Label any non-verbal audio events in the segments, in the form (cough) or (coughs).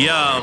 Yo,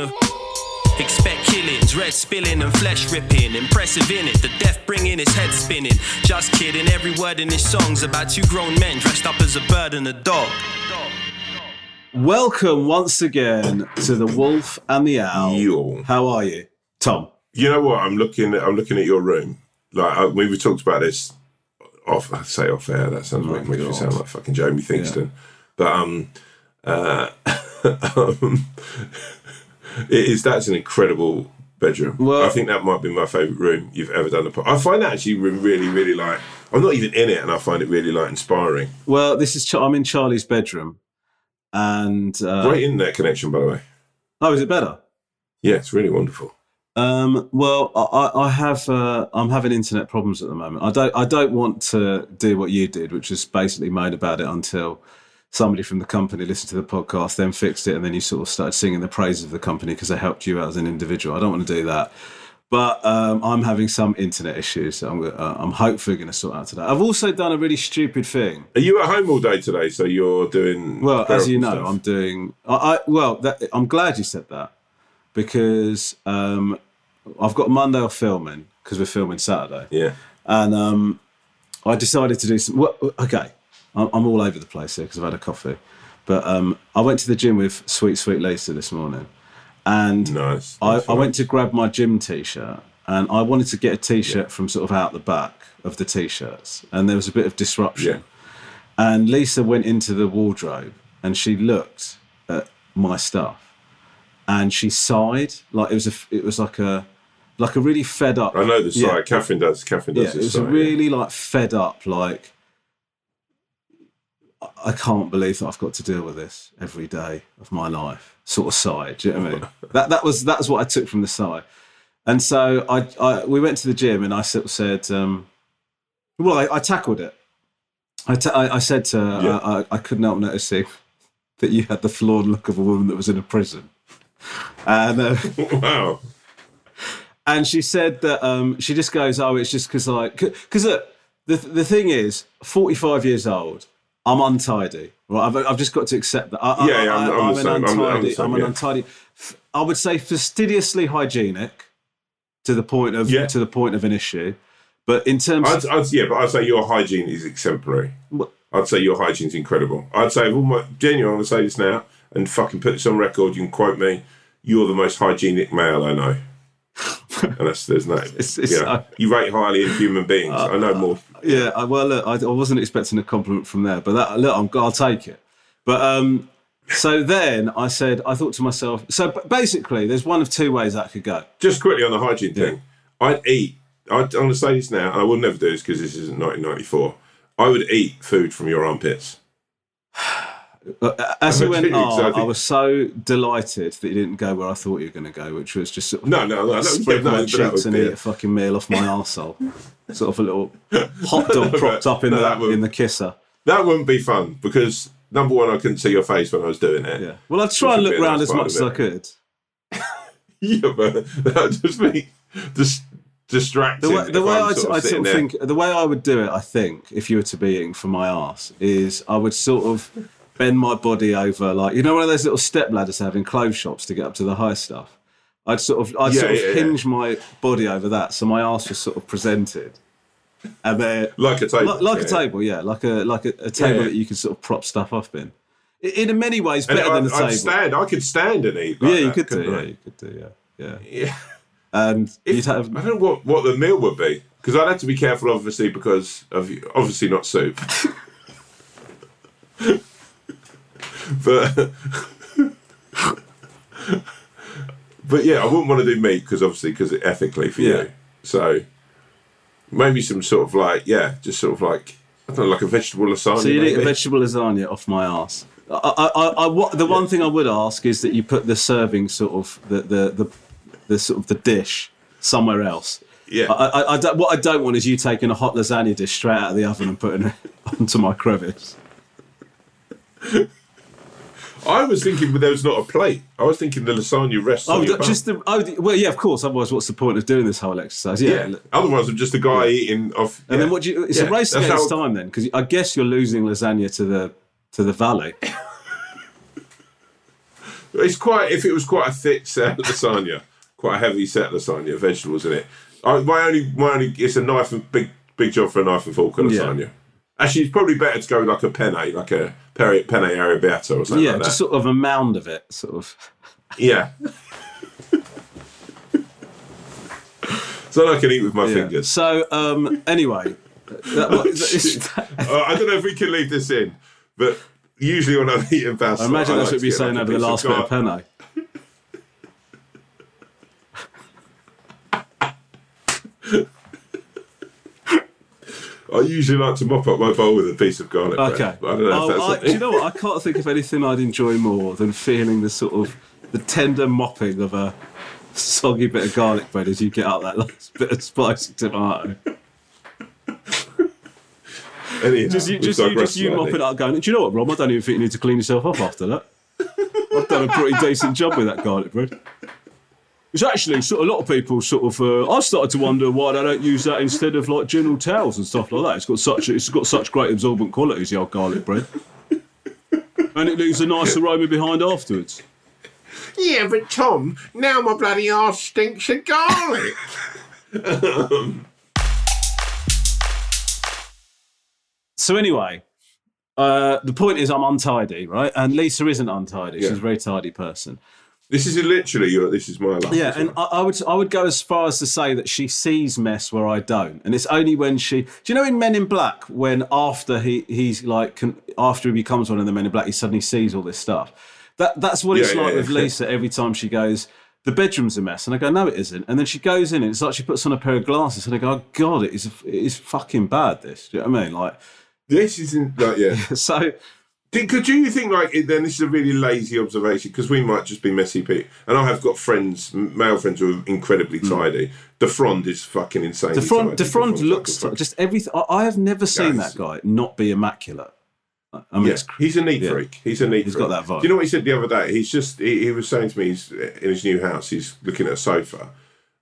a. Expect killings, red spilling and flesh ripping. Impressive in it, the death bringing his head spinning. Just kidding, every word in his song's about two grown men dressed up as a bird and a dog. Welcome once again to the Wolf and the Owl. Yo. How are you, Tom? You know what? I'm looking. At, I'm looking at your room. Like I, we talked about this off. I say off air. That sounds like makes me sound like fucking Jamie Theakston. But um, uh, (laughs) um, it is. That's an incredible bedroom. Well- I think that might be my favourite room you've ever done. The I find that actually really, really like. I'm not even in it, and I find it really like inspiring. Well, this is I'm in Charlie's bedroom, and uh, Great internet connection, by the way. oh, is it better? Yeah, it's really wonderful. Um, well, I, I I have uh, I'm having internet problems at the moment. I don't I don't want to do what you did, which is basically moan about it until somebody from the company listened to the podcast, then fixed it, and then you sort of started singing the praises of the company because they helped you out as an individual. I don't want to do that. But um, I'm having some internet issues. that I'm, uh, I'm hopefully going to sort out today. I've also done a really stupid thing. Are you at home all day today? So you're doing Well, as you know, stuff? I'm doing. I, I well, that, I'm glad you said that because um, I've got Monday off filming because we're filming Saturday, yeah. and um, I decided to do some. Well, okay, I'm, I'm all over the place here because I've had a coffee, but um, I went to the gym with Sweet Sweet Lisa this morning, and Nice. I, Nice I went to grab my gym t-shirt and I wanted to get a t-shirt from sort of out the back of the t-shirts and there was a bit of disruption. Yeah. And Lisa went into the wardrobe and she looked at my stuff and she sighed like it was a it was like a like a really fed up I know the side. Yeah. Catherine does. Catherine yeah, does it this was a really like fed up like I- can't believe that I've got to deal with this every day of my life. Sort of side, do you know what I mean? (laughs) that that was that's what I took from the side. And so I, I we went to the gym and I sort of said, um, well, I, I tackled it. I, ta- I, I said to her, Yeah. I, I, I couldn't help noticing (laughs) that you had the flawed look of a woman that was in a prison. And uh, (laughs) wow. and she said that um, she just goes, "Oh, it's just because like because the the thing is, forty five years old, I'm untidy. Right, I've, I've just got to accept that. I, Yeah, yeah, I'm- I'm the an same. I'm- I'm untidy. I'm an untidy. I would say fastidiously hygienic to the point of Yeah. to the point of an issue, but in terms I'd, of I'd, yeah, but I'd say your hygiene is exemplary. What- I'd say your hygiene's incredible. I'd say, all my, genuinely, I'm going to say this now and fucking put this on record. You can quote me. You're the most hygienic male I know. And that's, there's no, It's- it's- yeah. you rate highly in human beings. I know more. yeah, I, well, look, I, I wasn't expecting a compliment from there, but that, look, I'm, I'll take it. But um, so then I said, I thought to myself, so basically, there's one of two ways that could go. Just quickly on the hygiene thing, I'd eat. I'd, I'm going to say this now, and I will never do this because this isn't 1994. I would eat food from your armpits. (sighs) (sighs) (sighs) Uh, as you went Okay, so I on, I, was so delighted that you didn't go where I thought you were going to go, which was just sort of No, no, no, no, spread no, my that cheeks and eat a- fucking meal off my arsehole. (laughs) sort of a little (laughs) hot dog propped up in No, the would- in the kisser. That wouldn't be fun because number one, I couldn't see your face when I was doing it. Yeah. Well, I'd try and look be a round nice as much as I could. (laughs) Yeah, but that would just be dis- distracting. The way, the way I, sort of I sitting sort of think, the way I would do it, I think, if you were to be eating from my ass, is I would sort of bend my body over, like you know, one of those little step ladders they have in clothes shops to get up to the high stuff. I'd sort of, I'd Yeah, sort of yeah, yeah. hinge my body over that, so my ass was sort of presented, and then like a table, like, like a table, yeah, like a like a, a table that you can sort of prop stuff up in. in many ways And better than I, the I'd table. stand. I could stand and eat. Like yeah, you could do. Yeah, you could do. Yeah, yeah. Yeah. And If- you'd have I don't know what, what the meal would be because I'd have to be careful, obviously, because of obviously not soup. (laughs) but but yeah, I wouldn't want to do meat because obviously because ethically for Yeah. you. So maybe some sort of like yeah, just sort of like I don't know, like a vegetable lasagna. So you eat a vegetable lasagna off my ass. I, I, I, I, what, the one thing I would ask is that you put the serving sort of the the the, the sort of the dish somewhere else. Yeah. I, I, I don't, what I don't want is you taking a hot lasagna dish straight out of the oven and putting it (laughs) onto my crevice. I was thinking there was not a plate. I was thinking the lasagna rests Oh, on your that- bum. just the oh, well, yeah, of course. Otherwise, what's the point of doing this whole exercise? Yeah. yeah. Otherwise, I'm just a guy eating off. And then what do you? It's a race against how- time then, because I guess you're losing lasagna to the to the valley. (laughs) It's quite if it was quite a thick set lasagna, quite a heavy set lasagna, vegetables in it. I, my only, my only, it's a knife and big, big job for a knife and fork Yeah. lasagna. Actually, it's probably better to go with like a penne, like a penne arrabbiata or something yeah, like that. just sort of a mound of it, sort of. yeah. (laughs) so I can eat with my Yeah. fingers. So um, anyway, that, what, (laughs) it's- Uh, I don't know if we can leave this in, but usually when I'm eating pasta, I imagine I that's like what you're saying like over the last bit of penne. (laughs) I usually like to mop up my bowl with a piece of garlic bread. Okay. but I don't know Oh, if that's I, do you know what? I can't think of anything I'd enjoy more than feeling the sort of the tender mopping of a soggy bit of garlic bread as you get out that last bit of spicy tomato. Anyhow, Just you, just you, just you slightly. mopping it up, going. Do you know what, Rob? I don't even think you need to clean yourself up after that. I've done a pretty decent job with that garlic bread. It's actually sort of, a lot of people sort of. Uh, I've started to wonder why they don't use that instead of like general towels and stuff like that. It's got such it's got such great absorbent qualities, the old garlic bread, and it leaves a nice aroma behind afterwards. Yeah, but Tom, now my bloody arse stinks of garlic. (laughs) So anyway, uh, the point is I'm untidy, right? And Lisa isn't untidy. Yeah. She's a very tidy person. This is literally your. This is my life. Yeah, and. I, I would I would go as far as to say that she sees mess where I don't, and it's only when she. Do you know in Men in Black when after he he's like can, after he becomes one of the Men in Black, he suddenly sees all this stuff. That that's what it's Yeah, yeah, like yeah. with Lisa every time she goes. The bedroom's a mess, and I go, no, it isn't. And then she goes in, and it's like she puts on a pair of glasses, and I go, oh, God, it is it is fucking bad. This, do you know what I mean? Like, this isn't like yeah. (laughs) so Did, could you think like then this is a really lazy observation because we might just be messy people, and I have got friends, male friends who are incredibly tidy. The front is fucking insane. the front, the front looks just everything. I, I have never seen that guy not be immaculate. I mean, Yeah, he's a neat yeah. freak. He's a neat. He's freak. got that vibe. Do you know what he said the other day? He's just he, he was saying to me he's in his new house. He's looking at a sofa,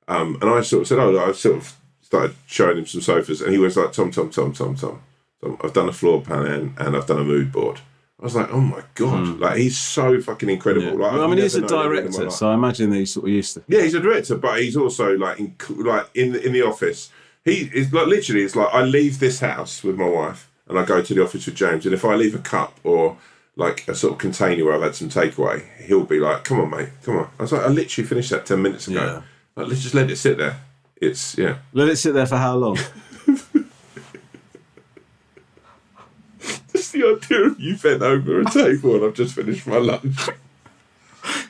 um, and I sort of said, "Oh, I sort of started showing him some sofas," and he was like, "Tom, Tom, Tom, Tom, Tom, Tom I've done a floor plan and, and I've done a mood board." I was like, "Oh my god!" Hmm. Like he's so fucking incredible. Yeah. Like, Well, I mean, he's a never known him in my director, so I imagine that he's sort of used to. Yeah, he's a director, but he's also like in like in in the office. He is like literally. It's like I leave this house with my wife, and I go to the office with James. And if I leave a cup or like a sort of container where I've had some takeaway, he'll be like, "Come on, mate, come on." I was like, "I literally finished that ten minutes ago. Yeah. Like, let's just let it sit there." It's yeah. Let it sit there for how long? (laughs) Just the idea of you bent over a table and I've just finished my lunch.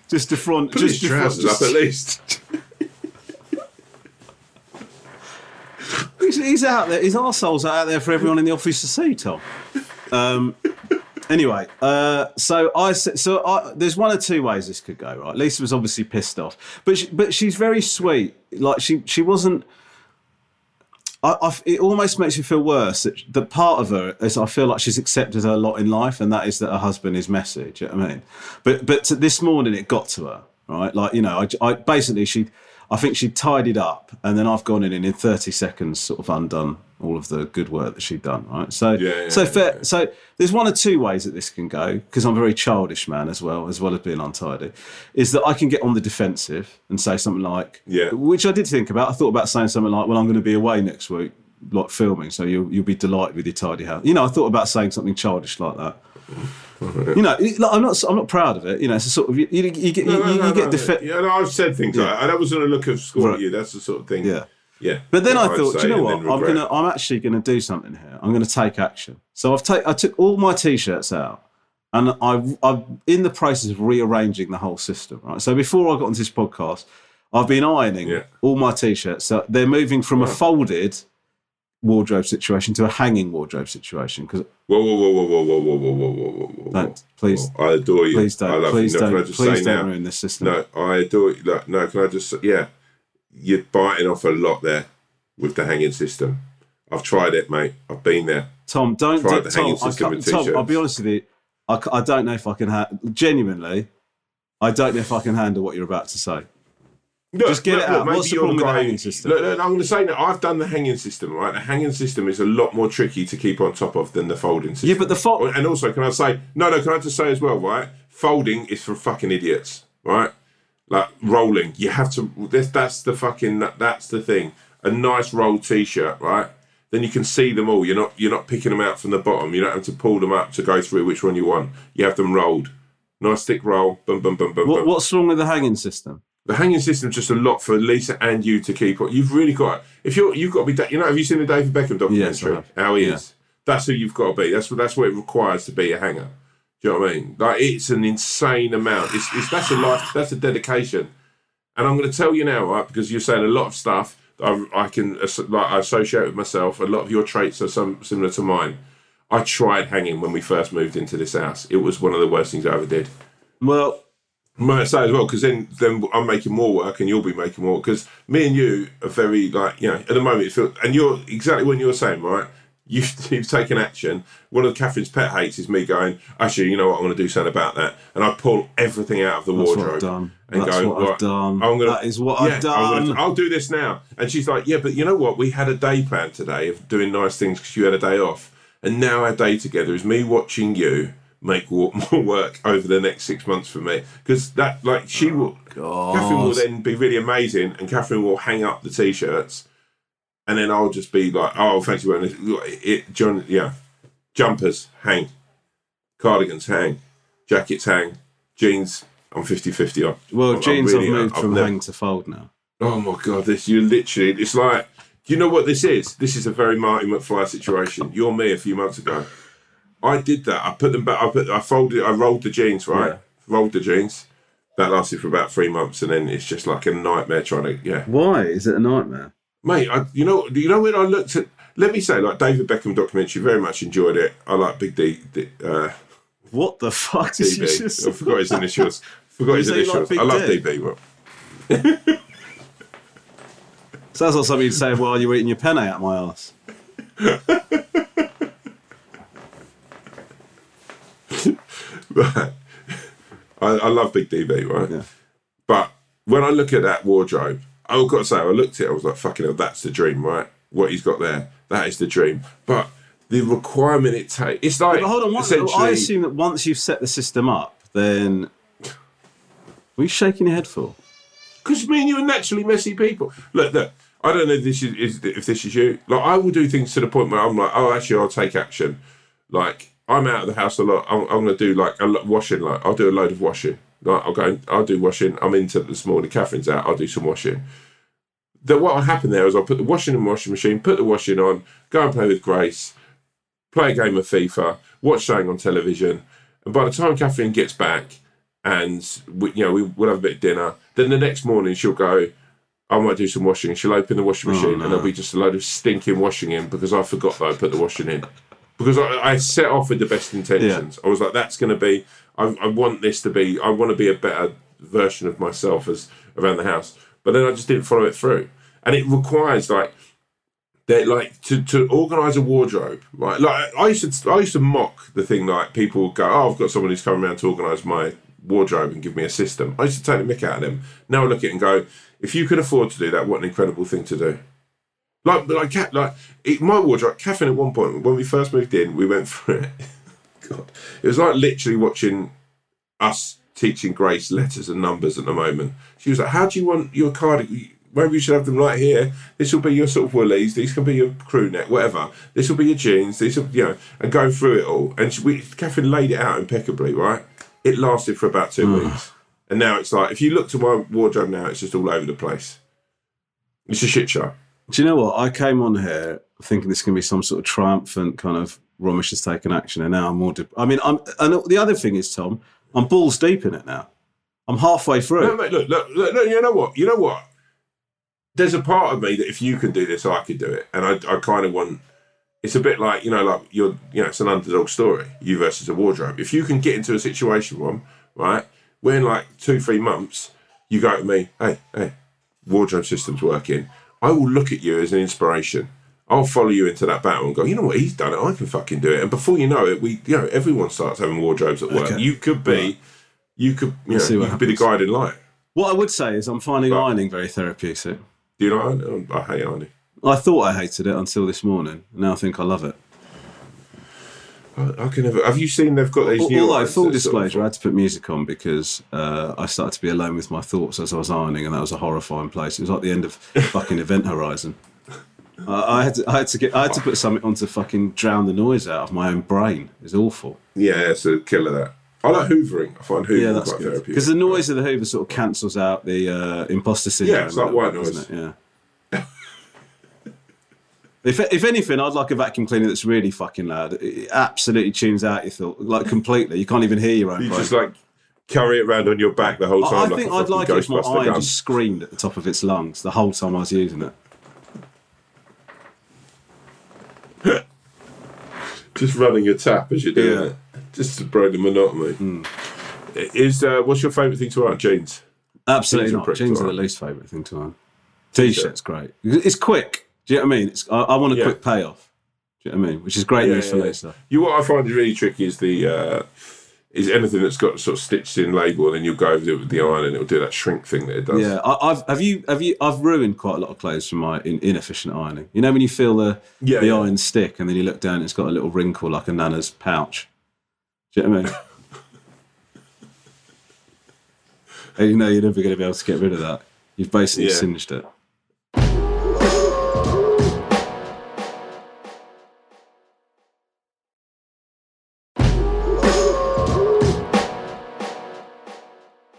just the front, Put just his the front. trousers up at least. (laughs) He's, he's out there. His arsehole's are out there for everyone in the office to see, Tom. Um, anyway, uh, so I s- so I, there's one or two ways this could go. Right, Lisa was obviously pissed off, but she, but she's very sweet. Like she she wasn't. I, I, it almost makes me feel worse that, that part of her is I feel like she's accepted her lot in life, and that is that her husband is messy. Do you know what I mean? But but this morning it got to her, right? Like you know, I, I basically she, I think she tidied up, and then I've gone in and in thirty seconds sort of undone all of the good work that she'd done, right? So Yeah, yeah, so yeah, fair, so there's one or two ways that this can go because I'm a very childish man as well, as well as being untidy. Is that I can get on the defensive and say something like, Yeah. which I did think about. I thought about saying something like, "Well, I'm going to be away next week, like filming, so you'll you'll be delighted with your tidy house." You know, I thought about saying something childish like that. (laughs) You know, like, I'm not. I'm not proud of it. You know, it's a sort of you, you, you get you, No, no, you, get defe- Yeah, no, I've said things like that. That wasn't a look of scorn Right. at you. That's the sort of thing. Yeah. Yeah. But then I I'd thought, do you know what? I'm gonna, I'm actually gonna do something here. I'm gonna take action. So I've take, I took all my t-shirts out, and I, I'm in the process of rearranging the whole system. Right. So before I got onto this podcast, I've been ironing Yeah. all my t-shirts. So they're moving from a folded wardrobe situation to a hanging wardrobe situation. Because Whoa, whoa, whoa, whoa, whoa, whoa, whoa, whoa, whoa, whoa, whoa, whoa. don't please, oh, I adore you. please don't, love please you. No, can I don't, just please say don't now? ruin this system. No, I adore you. No, no, can I just yeah, you're biting off a lot there with the hanging system. I've tried it, mate. I've been there. Tom, don't do, the Tom, hanging I Tom, I'll be honest with you. I don't know if I can ha- genuinely. I don't know if I can handle what you're about to say. Look, Just get it out. maybe What's the problem with the hanging system? Look, look, I'm going to say that I've done the hanging system, right? The hanging system is a lot more tricky to keep on top of than the folding system. Yeah, but the fo- And also, can I say, no, no, can I just say as well, right? Folding is for fucking idiots, right? Like rolling, you have to. This, that's the fucking. that- That's the thing. A nice rolled t-shirt, right? Then you can see them all. You're not. You're not picking them out from the bottom. You don't have to pull them up to go through which one you want. You have them rolled. Nice thick roll. Boom, boom, boom, boom, What, boom. what's wrong with the hanging system? The hanging system's just a lot for Lisa and you to keep on. You've really got if you're you've got to be. da- You know, have you seen the David Beckham documentary? Yes, I have. How he Yeah. is. That's who you've got to be. That's what that's what it requires to be a hanger. Do you know what I mean? Like it's an insane amount. It's, it's that's a life. That's a dedication. And I'm going to tell you now, right? Because you're saying a lot of stuff that I, I can like I associate with myself. A lot of your traits are some similar to mine. I tried hanging when we first moved into this house. It was one of the worst things I ever did. Well, Might say as well because then then I'm making more work and you'll be making more because me and you are very like you know at the moment it feels and you're exactly what you're saying right. You've, (laughs) you've taken action. One of Catherine's pet hates is me going. Actually, you know what? I'm going to do something about that, and I pull everything out of the that's what wardrobe I've done. and That's go. what I've done. I'm gonna, that is what yeah, I've done. gonna- I'll do this now. And she's like, yeah, but you know what? We had a day plan today of doing nice things because you had a day off, and now our day together is me watching you make (laughs) more work over the next six months for me because that like she oh, will. Catherine will then be really amazing, and Catherine will hang up the t-shirts, and then I'll just be like, "Oh, fancy wearing this." It, John, yeah, jumpers hang, cardigans hang, jackets hang, jeans. I'm 50-50 on. well, I'm- I'm really, have moved I've from never- hang to fold now. Oh my god, this you literally it's like do you know what this is? This is a very Marty McFly situation. You're me a few months ago. I did that. I put them back I put I folded I rolled the jeans, right? Yeah. Rolled the jeans. That lasted for about three months and then it's just like a nightmare trying to yeah. Why is it a nightmare? Mate, I, you know you know when I looked at let me say like David Beckham documentary, very much enjoyed it. I like Big D, D uh What the fuck DB. just? I forgot his initials. (laughs) Forgot his you like initials. I love D? DB, bro. Sounds like something you'd say while you're eating your penne out my ass. (laughs) Right. I, I love Big DB, right? Yeah. But when I look at that wardrobe, I've got to say, I looked at it, I was like, fucking hell, that's the dream, right? What he's got there, that is the dream. But the requirement it takes, it's like, But hold on, I assume that once you've set the system up, then. What are you shaking your head for? because me and you are naturally messy people. Look, look, I don't know if this is, if this is you. Like, I will do things to the point where I'm like, oh, actually, I'll take action. Like, I'm out of the house a lot. I'm, I'm going to do like a lot washing. Like, I'll do a load of washing. Like, I'll go, I'll do washing. I'm into this morning. Catherine's out. I'll do some washing. That what will happen there is I'll put the washing in the washing machine, put the washing on, go and play with Grace, play a game of FIFA, watch something on television, and by the time Catherine gets back, and we, you know we, we'll have a bit of dinner, then the next morning she'll go. I might do some washing. She'll open the washing oh, machine, and there'll be just a load of stinking washing in because I forgot that I put the washing in. Because I, I set off with the best intentions. I was like, "That's going to be. I, I want this to be. I want to be a better version of myself as around the house." But then I just didn't follow it through, and it requires like that like to, to organise a wardrobe, right? Like I used to I used to mock the thing like people would go, Oh, I've got someone who's coming around to organise my wardrobe and give me a system. I used to take the mick out of them. Now I look at it and go, if you could afford to do that, what an incredible thing to do. Like like like my wardrobe, Catherine at one point when we first moved in, we went through it. (laughs) God. It was like literally watching us teaching Grace letters and numbers at the moment. She was like, How do you want your cardigan maybe you should have them right here. This will be your sort of woolies. These can be your crew neck, whatever. This will be your jeans. These will, you know, and go through it all. And she, we, Catherine laid it out impeccably, right? It lasted for about two mm. weeks, and now it's like if you look to my wardrobe now, it's just all over the place. It's a shit show. Do you know what? I came on here thinking this can be some sort of triumphant kind of Romesh has taken action, and now I'm more. De- I mean, I'm. And the other thing is, Tom, I'm balls deep in it now. I'm halfway through. No, mate, look, look, look, look, you know what? You know what? There's a part of me that if you can do this, I could do it, and I, I kind of want. It's a bit like you know, like you're, you know, it's an underdog story. You versus a wardrobe. If you can get into a situation, one right, where in like two, three months, you go to me, hey, hey, wardrobe system's working. I will look at you as an inspiration. I'll follow you into that battle and go, you know what, he's done it. I can fucking do it. And before you know it, we, you know, everyone starts having wardrobes at work. Okay. You could be, you could, you, know, you could be the guiding light. What I would say is, I'm finding Right. ironing very therapeutic. Do you know? I, I hate ironing. I thought I hated it until this morning. Now I think I love it. I, I can never. Have you seen they've got these Al- new? Although, full that sort of- I had to put music on because uh, I started to be alone with my thoughts as I was ironing, and that was a horrifying place. It was like the end of (laughs) fucking Event Horizon. Uh, I had to, I had to get, I had to put something on to fucking drown the noise out of my own brain. It's awful. Yeah, it's a killer. That I like hoovering. I find hoovering Yeah, that's quite good therapeutic. because the noise of the Hoover sort of cancels out the uh, imposter syndrome. Yeah, it's like white noise. Yeah. (laughs) If, if anything, I'd like a vacuum cleaner that's really fucking loud. It absolutely tunes out your thought, like completely. You can't even hear your own you brain. just like carry it around on your back the whole I, time. I think a I'd like it if my iron gun. just screamed at the top of its lungs the whole time I was using it. Just running a tap as you're doing Yeah. It, just to break the monotony. Is uh, what's your favourite thing to iron? Jeans. Absolutely Jeans not. Jeans are the least favourite thing to own. T-shirt's great. It's quick. Do you know what I mean? It's, I, I want a Yeah. quick payoff. Do you know what I mean? Which is great news for yeah. Lisa. You what I find really tricky is the uh, is anything that's got sort of stitched in label, and then you'll go over it with the iron, and it'll do that shrink thing that it does. Yeah, I, I've have you have you I've ruined quite a lot of clothes from my in, inefficient ironing. You know when you feel the Yeah, the yeah. iron stick and then you look down, it's got a little wrinkle like a nana's pouch. Do you know what I mean? (laughs) And you know you're never going to be able to get rid of that. You've basically Yeah. singed it.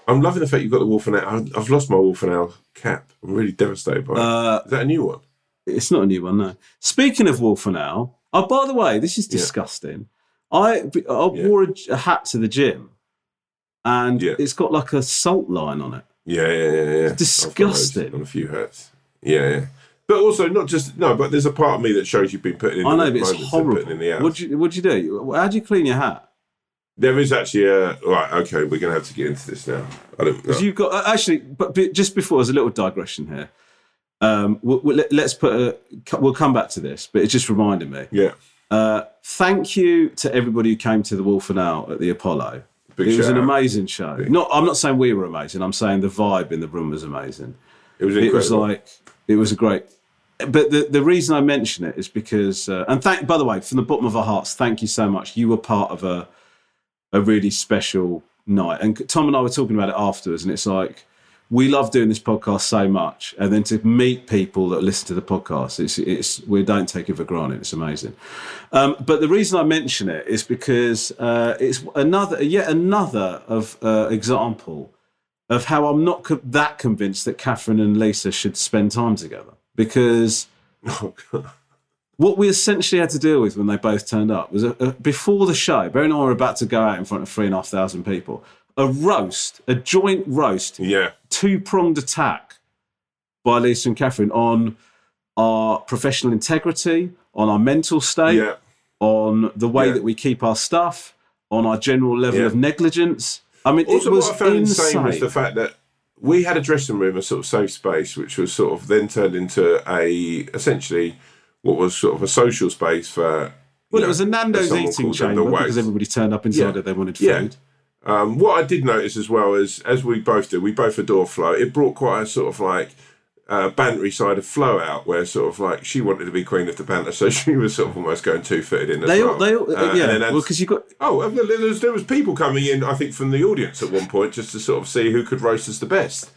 I'm loving the fact you've got the Wolf and Owl. I've- lost my Wolf and Owl cap. I'm really devastated by it. Uh, Is that a new one? It's not a new one, no. Speaking of Wolf and Owl, oh, by the way, this is Yeah. disgusting. I, I Yeah. wore a, a hat to the gym and Yeah. it's got like a salt line on it. Yeah, yeah, yeah, yeah. disgusting. Got those On a few hats. Yeah, yeah. But also not just no, but there's a part of me that shows you've been putting in. I know, the but it's horrible. In the. What'd you, what'd you do? How do you clean your hat? There is actually a right. Okay, we're gonna have to get into this now. I don't. Because you've got uh, actually, but, but just before, there's a little digression here. Um, we'll, we'll, let- let's put a. We'll come back to this, but it just reminded me. yeah. Uh, thank you to everybody who came to the Wolf and Owl at the Apollo. Big it was an out. amazing show. Not, I'm not saying we were amazing. I'm saying the vibe in the room was amazing. It was It was like it was a great. But the, the reason I mention it is because, uh, and thank by the way, from the bottom of our hearts, thank you so much. You were part of a a really special night, and Tom and I were talking about it afterwards, and it's like we love doing this podcast so much, and then to meet people that listen to the podcast, it's it's we don't take it for granted. It's amazing. Um, but the reason I mention it is because uh, it's another yet another of uh, example of how I'm not co- that convinced that Catherine and Lisa should spend time together because (laughs) Oh. What we essentially had to deal with when they both turned up was a, a, before the show. Barry and I were about to go out in front of three and a half thousand people. A roast, a joint roast, yeah. two pronged attack by Lisa and Catherine on our professional integrity, on our mental state, Yeah. on the way Yeah. that we keep our stuff, on our general level Yeah. of negligence. I mean, Also, it was what I found insane. insane was the fact that we had a dressing room, a sort of safe space, which was sort of then turned into a essentially what was sort of a social space for. well, it was a Nando's eating called them, the chamber because everybody turned up inside Yeah. it. They wanted Yeah. food. Um, what I did notice as well is, as we both do, we both adore Flo. It brought quite a sort of like uh, bantery side of Flo out, where sort of like she wanted to be queen of the banter, (laughs) so she was sort of almost going two footed in as They well. all, they all, Uh, yeah. Well, because you got Oh, and there was, there was people coming in, I think, from the audience at one point just to sort of see who could roast us the best.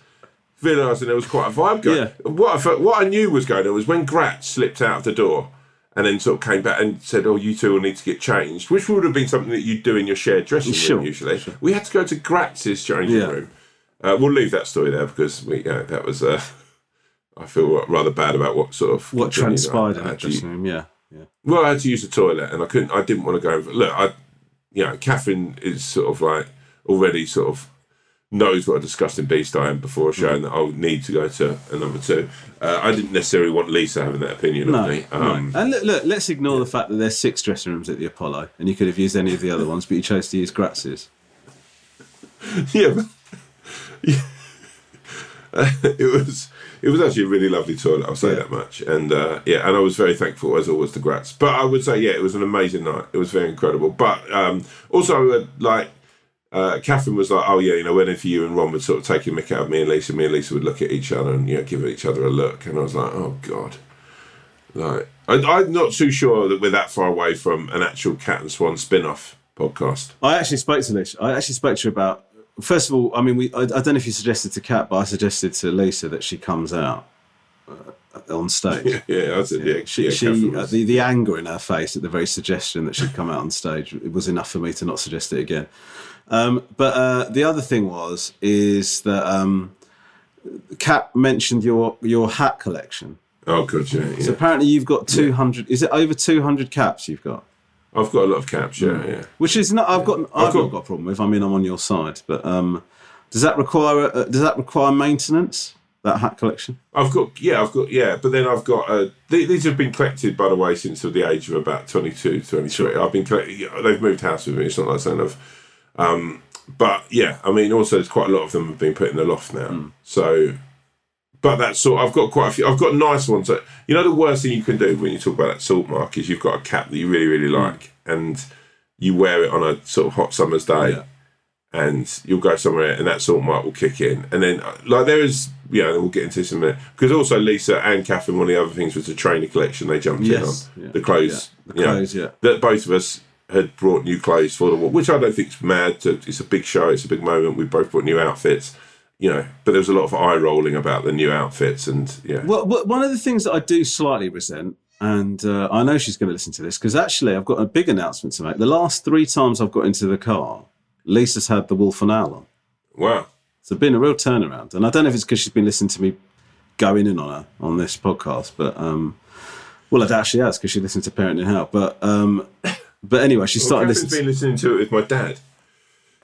Realising there was quite a vibe going. Yeah. What I felt, what I knew was going on was when Grat slipped out of the door and then sort of came back and said, "Oh, you two will need to get changed," which would have been something that you'd do in your shared dressing Sure, room usually. We had to go to Gratz's changing Yeah. room. Uh, we'll leave that story there because we that was. Uh, I feel rather bad about what sort of What transpired in that dressing room? Yeah, yeah. well, I had to use the toilet, and I couldn't. I didn't want to go over. Look, I, you know, Catherine is sort of like already sort of knows what a disgusting beast I am before showing that I'll need to go to a number two. Uh, I didn't necessarily want Lisa having that opinion No, of me. no. Um, And look, look, let's ignore the fact that there's six dressing rooms at the Apollo, and you could have used any of the other ones, but you chose to use Gratz's. (laughs) yeah, but, yeah. (laughs) it was it was actually a really lovely toilet. I'll say Yeah. that much. And uh, yeah, and I was very thankful as always to Gratz. But I would say yeah, it was an amazing night. It was very incredible. But um, also uh, like. Uh, Catherine was like, "Oh yeah, you know, when if you and Ron would sort of take a mick out of me and Lisa, me and Lisa would look at each other and you know give each other a look." And I was like, "Oh god," like I, I'm not too sure that we're that far away from an actual Cat and Swan spin-off podcast. I actually spoke to Lisa. I actually spoke to her about. First of all, I mean, we. I, I don't know if you suggested to Kat, but I suggested to Lisa that she comes out uh, on stage. (laughs) Yeah, I said, yeah, She, yeah, she uh, the, the anger in her face at the very suggestion that she'd come out on stage it was enough for me to not suggest it again. Um, but uh, the other thing was is that um, Kat mentioned your your hat collection. oh good, yeah, yeah. So apparently you've got two hundred. Is it over two hundred caps you've got? I've got a lot of caps. Yeah, yeah. Which is not. I've got. I've, got- not got a problem with. I mean, I'm on your side. But um, does that require? Uh, does that require maintenance? That hat collection. I've got yeah, I've got yeah, but then I've got uh, th- these have been collected by the way since the age of about 22, 23. I've been collecting. They've moved house with me. It's not like saying I've. Um, but yeah, I mean, also there's quite a lot of them have been put in the loft now. Hmm. So, but that's sort. I've got quite a few. I've got nice ones. That, you know, the worst thing you can do when you talk about that salt mark is you've got a cap that you really really Hmm. like, and you wear it on a sort of hot summer's day. Yeah. and you'll go somewhere and that salt mark will kick in. And then, uh, like, there is, you know, we'll get into this in a minute. Because also, Lisa and Catherine, one of the other things was the trainer collection they jumped Yes, in on. yeah, The clothes. yeah, the you know, clothes, yeah. That both of us had brought new clothes for the wall, which I don't think is mad. It's a big show, it's a big moment. We both brought new outfits, you know, but there was a lot of eye rolling about the new outfits. And yeah. Well, one of the things that I do slightly resent, and uh, I know she's going to listen to this because actually I've got a big announcement to make. The last three times I've got into the car, Lisa's had the Wolf and Owl on. wow. So it's been a real turnaround, and I don't know if it's because she's been listening to me going in on her on this podcast, but um, well, it actually has because she listened to Parenting Hell. But um, but anyway, she Well, started Catherine's listening. been listening to it with my dad.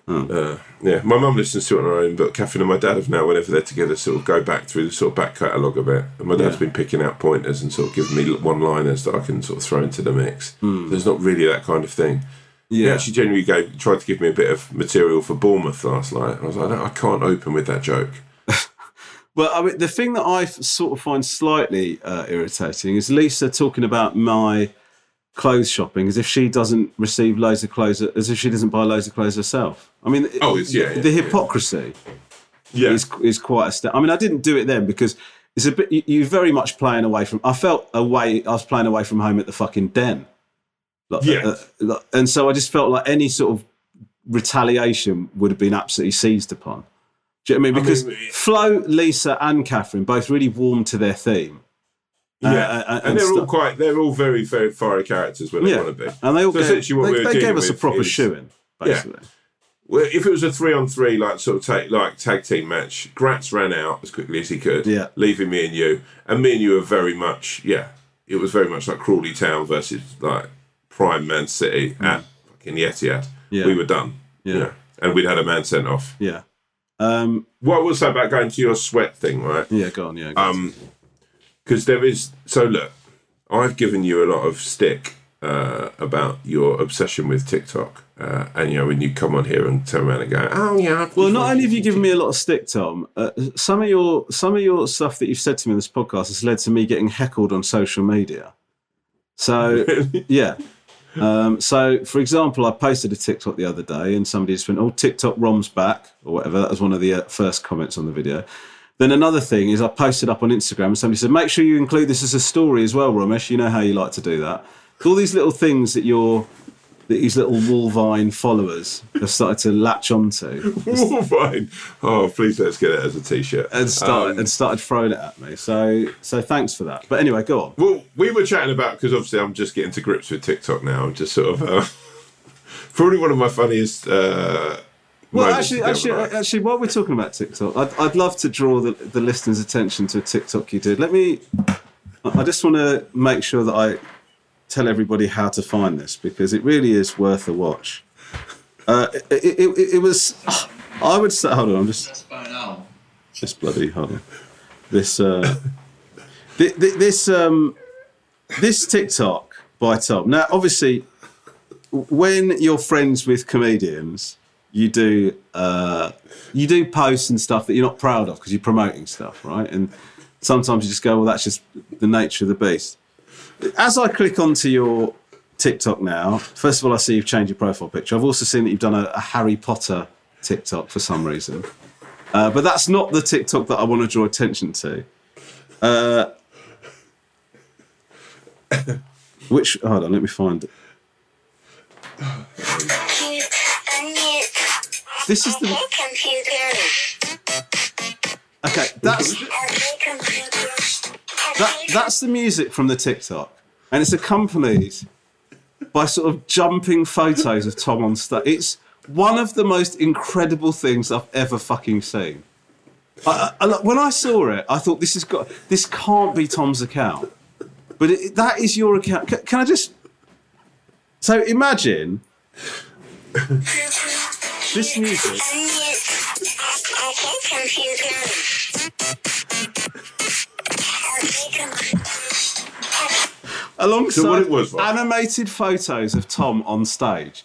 Oh. Uh, yeah, my mum listens to it on her own, but Catherine and my dad have now, whenever they're together, sort of go back through the sort of back catalogue a bit. And my dad's Yeah. been picking out pointers and sort of giving me one-liners that I can sort of throw into the mix. Hmm. There's not really that kind of thing. He Yeah, actually genuinely gave, tried to give me a bit of material for Bournemouth last night. I was like, I can't open with that joke. (laughs) (laughs) Well, I mean, the thing that I sort of find slightly uh, irritating is Lisa talking about my clothes shopping as if she doesn't receive loads of clothes, as if she doesn't buy loads of clothes herself. I mean, Oh, it's- yeah, yeah, the hypocrisy Yeah, is is quite I mean, I didn't do it then because it's a bit. you- You're very much playing away from. I felt away. I was playing away from home at the fucking den. Like, Yeah. uh, like- and so I just felt like any sort of retaliation would have been absolutely seized upon. Do you know what I mean? I Because mean, Flo, Lisa, and Catherine both really warmed to their theme. Yeah, uh, and, and they're all quite, they're all very, very fiery characters when they Yeah, want to be. and they all So gave, they, we they gave us a proper is- shoeing, basically. Well, if it was a three on three, like sort of take like tag team match, Gratz ran out as quickly as he could, Yeah. leaving me and you, and me and you were very much, yeah, it was very much like Crawley Town versus like Prime Man City at fucking Etihad. Mm. Yeah. We were done, Yeah. you know, and we'd had a man sent off. Yeah. Um, What I will say about going to your sweat thing, right? yeah, go on. Yeah. Go on. Um, because there is so look, I've given you a lot of stick uh, about your obsession with TikTok, uh, and you know when you come on here and turn around and go, oh yeah. I've Well, not only have you given me a lot of stick, Tom. Uh, some of your some of your stuff that you've said to me in this podcast has led to me getting heckled on social media. So (laughs) yeah. Um, so, for example, I posted a TikTok the other day, and somebody just went, "Oh, TikTok ROM's back" or whatever. That was one of the uh, first comments on the video. Then another thing is I posted up on Instagram, and somebody said, "Make sure you include this as a story as well, Romesh. You know how you like to do that." All these little things that you're that his little Wolvine followers have started to latch onto Wolverine. Oh, please let's get it as a t-shirt. and started Um, and started throwing it at me. So so thanks for that. But anyway, go on. Well, we were chatting about because obviously I'm just getting to grips with TikTok now. Just sort of uh, (laughs) probably one of my funniest. Uh, Well, moments actually, actually, actually, while we're talking about TikTok, I'd, I'd love to draw the, the listeners' attention to a TikTok you did. Let me. I I just want to make sure that I tell everybody how to find this because it really is worth a watch. Uh, it, it, it, it was. I would say. Hold on, I'm just. This bloody hold on. This. Uh, thi- thi- this um, this TikTok by Tom. Now, obviously, when you're friends with comedians, you do uh, you do posts and stuff that you're not proud of because you're promoting stuff, right? And sometimes you just go, well, that's just the nature of the beast. As I click onto your TikTok now, first of all, I see you've changed your profile picture. I've also seen that you've done a, a Harry Potter TikTok for some reason, uh, but that's not the TikTok that I want to draw attention to. Uh, (coughs) which hold on, let me find it. This is the okay. That's that that's the music from the TikTok, and it's accompanied by sort of jumping photos of Tom on stage. It's one of the most incredible things I've ever fucking seen. I, I, I- when I saw it, I thought this has got this can't be Tom's account, but it, that is your account. Can I just? So imagine this music. alongside So what it was, right? animated photos of Tom on stage.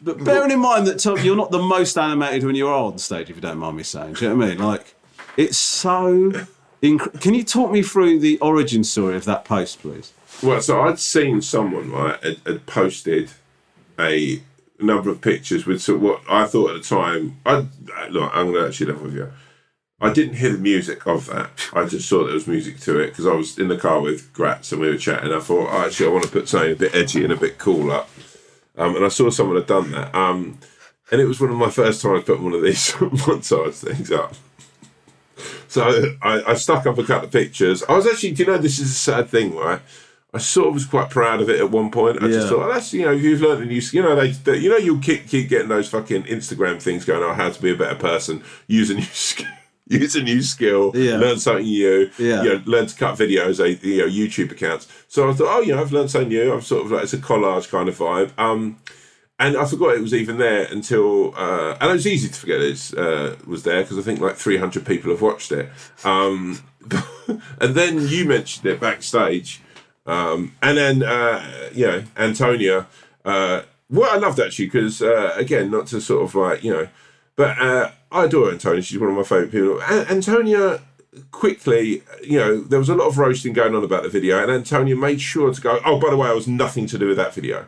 But bearing in mind that Tom, you're not the most animated when you're on stage, if you don't mind me saying. Do you know what I mean? Like, it's so. Inc- Can you talk me through the origin story of that post, please? Well, so I'd seen someone right had, had posted a number of pictures with sort of what I thought at the time. I look, I'm going to actually level with you. I didn't hear the music of that. I just saw there was music to it because I was in the car with Gratz and we were chatting. I thought, oh, actually, I want to put something a bit edgy and a bit cool up. Um, and I saw someone had done that. Um, and it was one of my first times putting one of these (laughs) montage things up. So I, I stuck up a couple of pictures. I was actually, do you know, this is a sad thing, right? I sort of was quite proud of it at one point. I just thought, oh, that's you know, you've learned a new, you know, they, they you know, you'll keep keep getting those fucking Instagram things going. Oh, how to be a better person, use a new (laughs) skill, use a new skill, Yeah. learn something new, Yeah. you know, learn to cut videos, eh, you know, YouTube accounts. So I thought, oh, you know, I've learned something new. I'm sort of like it's a collage kind of vibe. Um, and I forgot it was even there until, uh, and it was easy to forget it uh, was there because I think like 300 people have watched it. Um, (laughs) and then you mentioned it backstage, um, and then uh, you know Antonia. Uh, what I loved actually because uh, again, not to sort of like you know, but uh, I adore Antonia. She's one of my favourite people. A- Antonia quickly, you know, there was a lot of roasting going on about the video, and Antonia made sure to go. Oh, by the way, I was nothing to do with that video.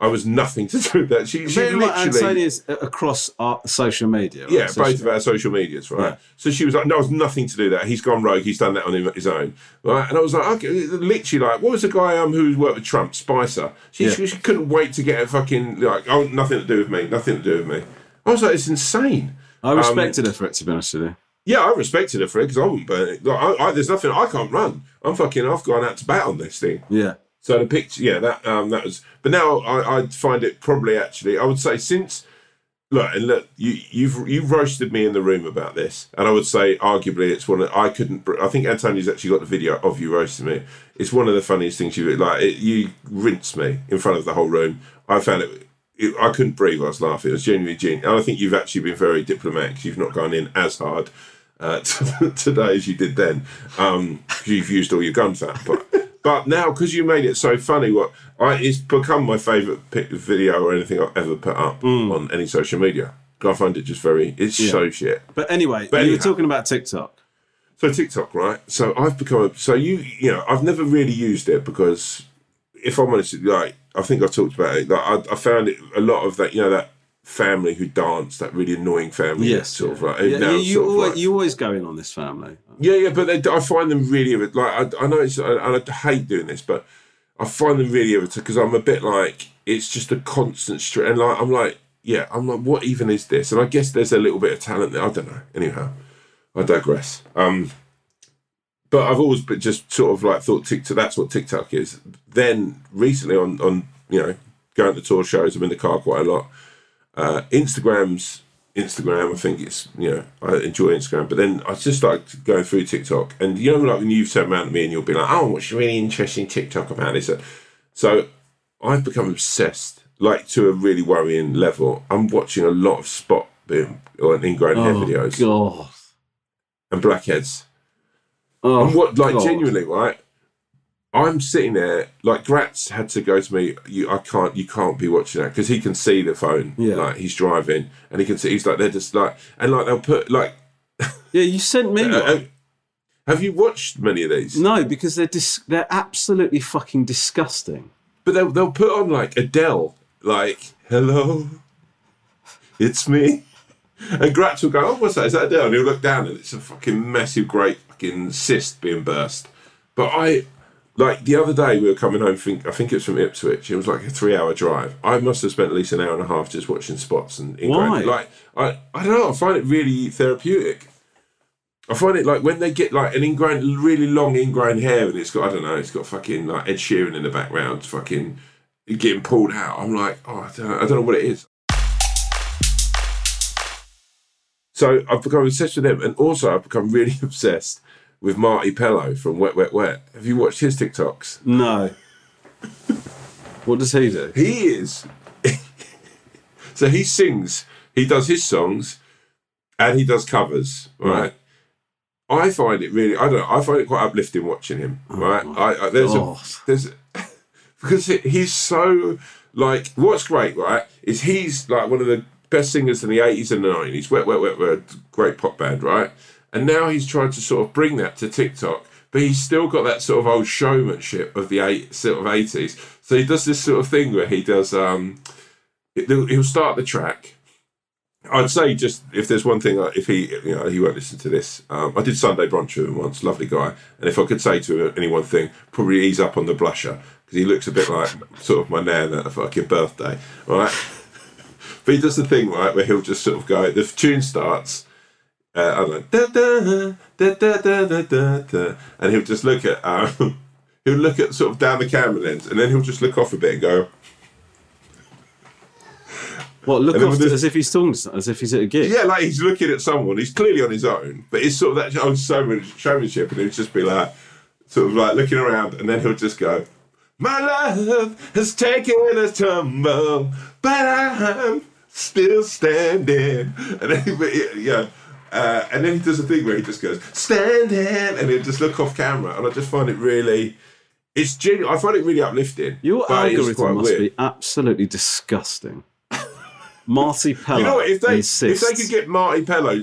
I was nothing to (laughs) do with that. She, she literally. Antonia's across our social media. Right? Yeah, So both of our social medias, right? Yeah. So she was like, "No, was nothing to do with that. He's gone rogue. He's done that on his own." Right? And I was like, "Okay." Literally, like, what was the guy um who worked with Trump, Spicer? She, Yeah. she, she couldn't wait to get a fucking like, "Oh, nothing to do with me. Nothing to do with me." I was like, "It's insane." I respected her for it, to be honest with you. Yeah, I respected her for it because I wouldn't burn it. Like, I, I, there's nothing I can't run. I'm fucking. I've gone out to bat on this thing. Yeah. So the picture, yeah, that um, that was. But now I, I find it probably actually, I would say since look and look, you you've you've roasted me in the room about this, and I would say arguably it's one. Of, I couldn't. I think Antonia's actually got the video of you roasting me. It's one of the funniest things you like. It, you rinsed me in front of the whole room. I found it. it I couldn't breathe. I was laughing. It was genuinely genuine. And I think you've actually been very diplomatic. You've not gone in as hard uh, (laughs) today as you did then. Um, you've used all your gun fat, but. But now, because you made it so funny, what I it's become my favourite video or anything I've ever put up hmm. on any social media. I find it just very, it's so shit. But anyway, But you were talking about TikTok. So TikTok, right? So I've become a, so you you know I've never really used it because if I'm honest, like I think I talked about it. Like I, I found it a lot of that you know that family who dance that really annoying family. Yes. sort of like Yeah, you, you, always, like- you always go in on this family. Yeah, yeah, but they, I find them really like I, I know it's I, I hate doing this, but I find them really irritating because I'm a bit like it's just a constant stream, and like I'm like, yeah, I'm like, what even is this? And I guess there's a little bit of talent there. I don't know. Anyhow, I digress. Um, but I've always been just sort of like thought TikTok. That's what TikTok is. Then recently on on you know going to tour shows, I'm in the car quite a lot. Uh, Instagram's Instagram. I think it's you know I enjoy Instagram, but then I just started going through TikTok, and you know like when you've turned around to me and you'll be like, oh, what's really interesting TikTok about this? So I've become obsessed, like to a really worrying level. I'm watching a lot of spot being or ingrown hair Oh, videos God. and blackheads. Oh, And what, like, God. genuinely, right? I'm sitting there, like, Gratz had to go to me. You, I can't, you can't be watching that because he can see the phone. Yeah. Like he's driving, and he can see. He's like, they're just like, and like they'll put like. (laughs) Yeah, you sent me uh, one. have you watched many of these? No, because they're dis- they're absolutely fucking disgusting. But they'll they'll put on like Adele, like "Hello, it's me," and Gratz will go, "Oh, what's that? Is that Adele?" And he'll look down, and it's a fucking massive, great fucking cyst being burst. But I, like the other day, we were coming home. Think I think it was from Ipswich. It was like a three-hour drive. I must have spent at least an hour and a half just watching spots and Why? Like I, I don't know. I find it really therapeutic. I find it like when they get like an ingrown, really long ingrown hair, and it's got I don't know, it's got fucking like Ed Sheeran in the background, fucking getting pulled out. I'm like, oh, I don't know, I don't know what it is. So I've become obsessed with him, and also I've become really (laughs) obsessed with Marti Pellow from Wet Wet Wet. Have you watched his TikToks? No. what does he do? He is. (laughs) so he sings, he does his songs, and he does covers, right? I find it really, I don't know, I find it quite uplifting watching him, oh right? I, I there's God. a, there's, (laughs) because he- he's so like, what's great, right? Is he's like one of the best singers in the eighties and the nineties. Wet, wet, wet, wet, great pop band, right? And now he's trying to sort of bring that to TikTok, but he's still got that sort of old showmanship of the eight sort of eighties. So he does this sort of thing where he does, um, he'll he'll start the track. I'd say just if there's one thing, uh, if he, you know, he won't listen to this. Um, I did Sunday brunch with him once, lovely guy. And if I could say to him any one thing, probably ease up on the blusher because he looks a bit like sort of my nan at a fucking birthday, right? (laughs) but he does the thing right where he'll just sort of go. The tune starts. Uh, I'm like da da da da da da da, and he'll just look at um, (laughs) he'll look at sort of down the camera lens, and then he'll just look off a bit and go. (laughs) What look off just, as if he's talking, as if he's at a gig. Yeah, like he's looking at someone. He's clearly on his own, but it's sort of that old so championship and he'll just be like, sort of like looking around, and then he'll just go, "My love has taken a tumble, but I'm still standing." (laughs) And then, yeah uh, and then he does a thing where he just goes, "Standing," and he'll just look off camera, and I just find it really, it's genuine. I find it really uplifting. Your algorithm must weird. be absolutely disgusting. Marti Pellow. (laughs) You know what? If they if they could get Marti Pellow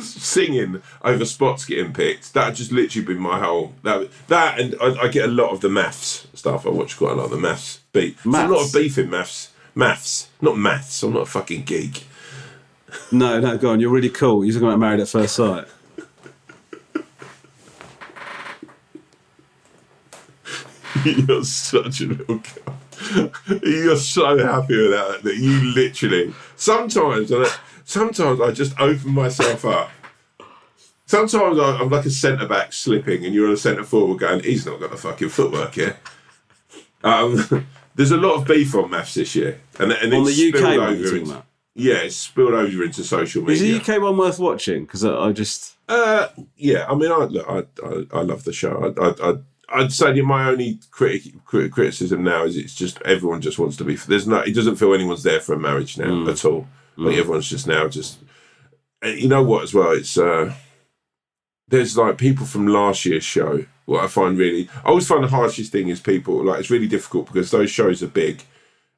singing over spots getting picked, that'd just literally be my whole that that and I, I get a lot of the maths stuff. I watch quite a lot of the maths beat. There's a lot of beef in maths. Maths, not maths. I'm not a fucking geek. No, no, go on. You're really cool. You're talking about married at first sight. (laughs) You're such a little girl. You're so happy with that that you literally sometimes I- sometimes I just open myself up. Sometimes I- I'm like a centre back slipping, and you're on a centre forward going, "He's not got the fucking footwork here." Um, (laughs) there's a lot of beef on maths this year, and, and On it's the UK one over you're talking into- about. Yeah, it's spilled over into social media. Is the UK one worth watching? Because I, I just. Uh, yeah, I mean, I look, I, I, I love the show. I, I, I, I'd say my only critic, crit, criticism now is it's just everyone just wants to be. There's no, it doesn't feel anyone's there for a marriage now at all. Like everyone's just now just. You know what? As well, it's uh, there's like people from last year's show. What I find really, I always find the hardest thing is people like it's really difficult because those shows are big,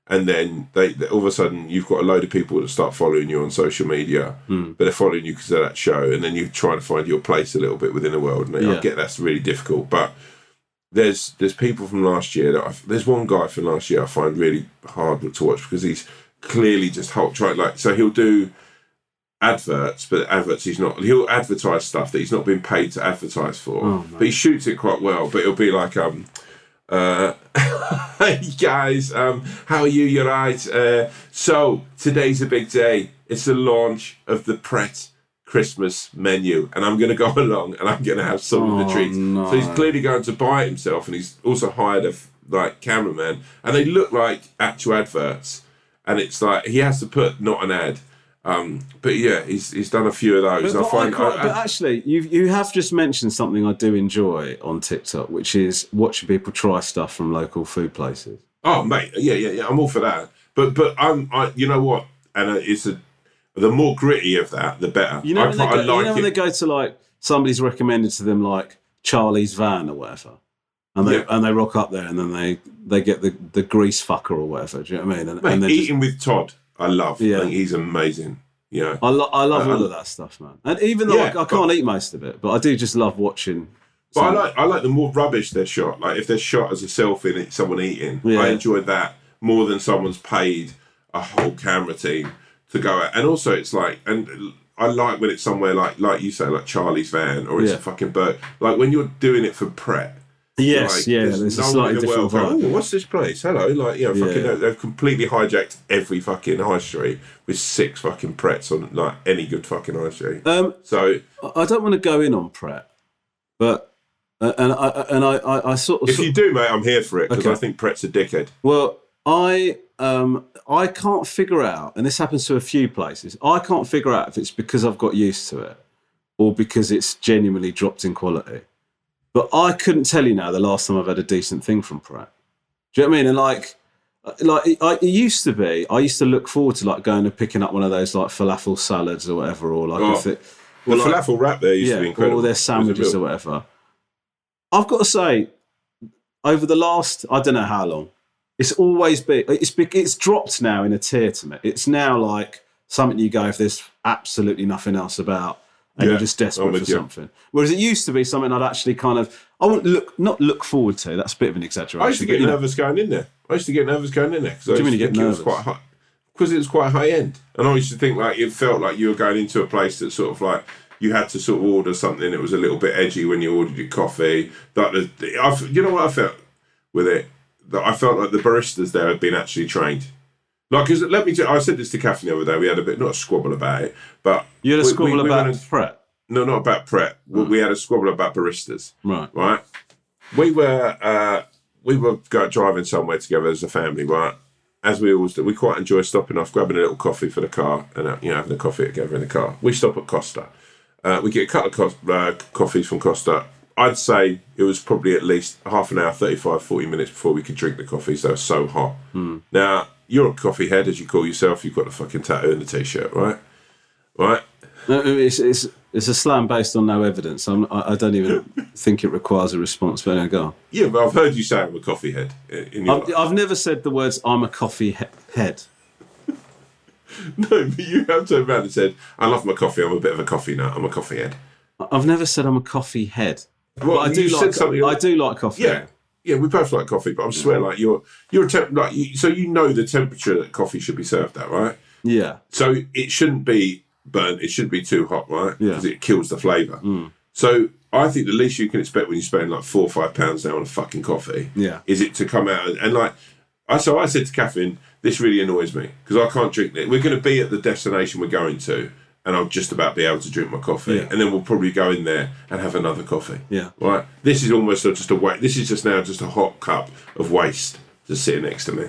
and then they, they- all of a sudden you've got a load of people that start following you on social media, but they're following you because of that show, and then you try to find your place a little bit within the world. And I get that's really difficult, but there's there's people from last year that I, there's one guy from last year I find really hard to watch because he's clearly just whole try like so he'll do adverts, but adverts he's not. He'll advertise stuff that he's not been paid to advertise for, Oh, but he shoots it quite well. But it'll be like um. Uh, (laughs) hey guys, um, how are you? You're right. Uh, so today's a big day. It's the launch of the Pret Christmas menu, and I'm going to go (laughs) along and I'm going to have some of the Oh, treats. no. So he's clearly going to buy it himself, and he's also hired a f- like cameraman, and they look like actual adverts. And it's like he has to put not an ad. Um, but yeah, he's he's done a few of those. But, but I find quite- I- but actually, you you have just mentioned something I do enjoy on TikTok, which is watching people try stuff from local food places. Oh, mate, yeah, yeah, yeah. I'm all for that. But but I'm, I, you know what? And uh, it's a the more gritty of that, the better. You know, I, when they, I go, you like know when they go to like somebody's recommended to them like Charlie's Van or whatever, and they Yeah. and they rock up there and then they they get the the grease fucker or whatever. Do you know what I mean? And, Mate, and they're just- eating with Todd, I love. Yeah. I think he's amazing. Yeah. I, lo- I love Uh, all of that stuff, man. And even though Yeah, I, I can't eat most of it, but I do just love watching. but I like I like the more rubbish they're shot. Like if they're shot as a selfie and it's someone eating, Yeah. I enjoy that more than someone's paid a whole camera team to go out. And also, it's like and. I like when it's somewhere like, like you say, like Charlie's van, or it's Yeah. a fucking bird. Like when you're doing it for Pret, yes, Like, yeah, there's, a no one slightly in the different world vibe. going, oh, what's this place? Hello, like you know, fucking, Yeah. they've completely hijacked every fucking high street with six fucking prets on like any good fucking high street. Um, So I- don't want to go in on Pret, but uh, and I and I, I, I sort of if you do, mate, I'm here for it because Okay. I think Pret's a dickhead. Well, I um I can't figure out, and this happens to a few places. I can't figure out if it's because I've got used to it or because it's genuinely dropped in quality. But I couldn't tell you now the last time I've had a decent thing from Pret. Do you know what I mean? And like, like it, I, it used to be, I used to look forward to like going and picking up one of those like falafel salads or whatever, or like Oh, if it, The like- falafel wrap there used to be incredible. or their It was a sandwiches or whatever. I've got to say, over the last I don't know how long, it's always been it's it's dropped now in a tier to me. It's now like something you go if there's absolutely nothing else about, and Yeah, you're just desperate for you. something. Whereas it used to be something I'd actually kind of I wouldn't look not look forward to. That's a bit of an exaggeration. I used to get you know, nervous going in there. I used to get nervous going in there because I do you used mean to get think it was nervous? quite high. Because it was quite high end, and I used to think like it felt like you were going into a place that sort of like you had to sort of order something that was a little bit edgy when you ordered your coffee. The I, you know what I felt with it that I felt like the baristas there had been actually trained. Like, because let me, I said this to Catherine the other day. We had a bit not a squabble about it, but you had a we- squabble we- about Pret, no, not about prep. We, we had a squabble about baristas right? right? We were uh, we were go, driving somewhere together as a family, right? As we always do, we quite enjoy stopping off, grabbing a little coffee for the car, and uh, you know having a coffee together in the car. We stop at Costa. Uh, we get a couple of co- uh, coffees from Costa. I'd say it was probably at least half an hour, 35, 40 minutes before we could drink the coffees. They were so hot. Now, you're a coffee head, as you call yourself. You've got the fucking tattoo and the t-shirt, right? Right? No, it's, it's, it's a slam based on no evidence. I'm, I, I don't even (laughs) think it requires a response. But anyway, go on. Yeah, but I've heard you say I'm a coffee head. In in your I've, I've never said the words "I'm a coffee he- head." (laughs) No, but you have turned around and said, I love my coffee. I'm a bit of a coffee nut. I'm a coffee head. I've never said I'm a coffee head. Well, But I do like. I do like coffee. Yeah. Yeah, we both like coffee, but I swear, mm-hmm. like you're, you're a temp, like you, so you know the temperature that coffee should be served at, right? Yeah. So it shouldn't be burnt. It shouldn't be too hot, right? Yeah. Because it kills the flavour. Mm. So I think the least you can expect when you spend like four or five pounds now on a fucking coffee, Yeah. is it to come out and, and like. I, so I said to Catherine, this really annoys me because I can't drink it. We're going to be at the destination we're going to, and I'll just about be able to drink my coffee, Yeah. and then we'll probably go in there and have another coffee. Yeah. Right. This is almost just a wait. This is just now just a hot cup of waste just sitting next to me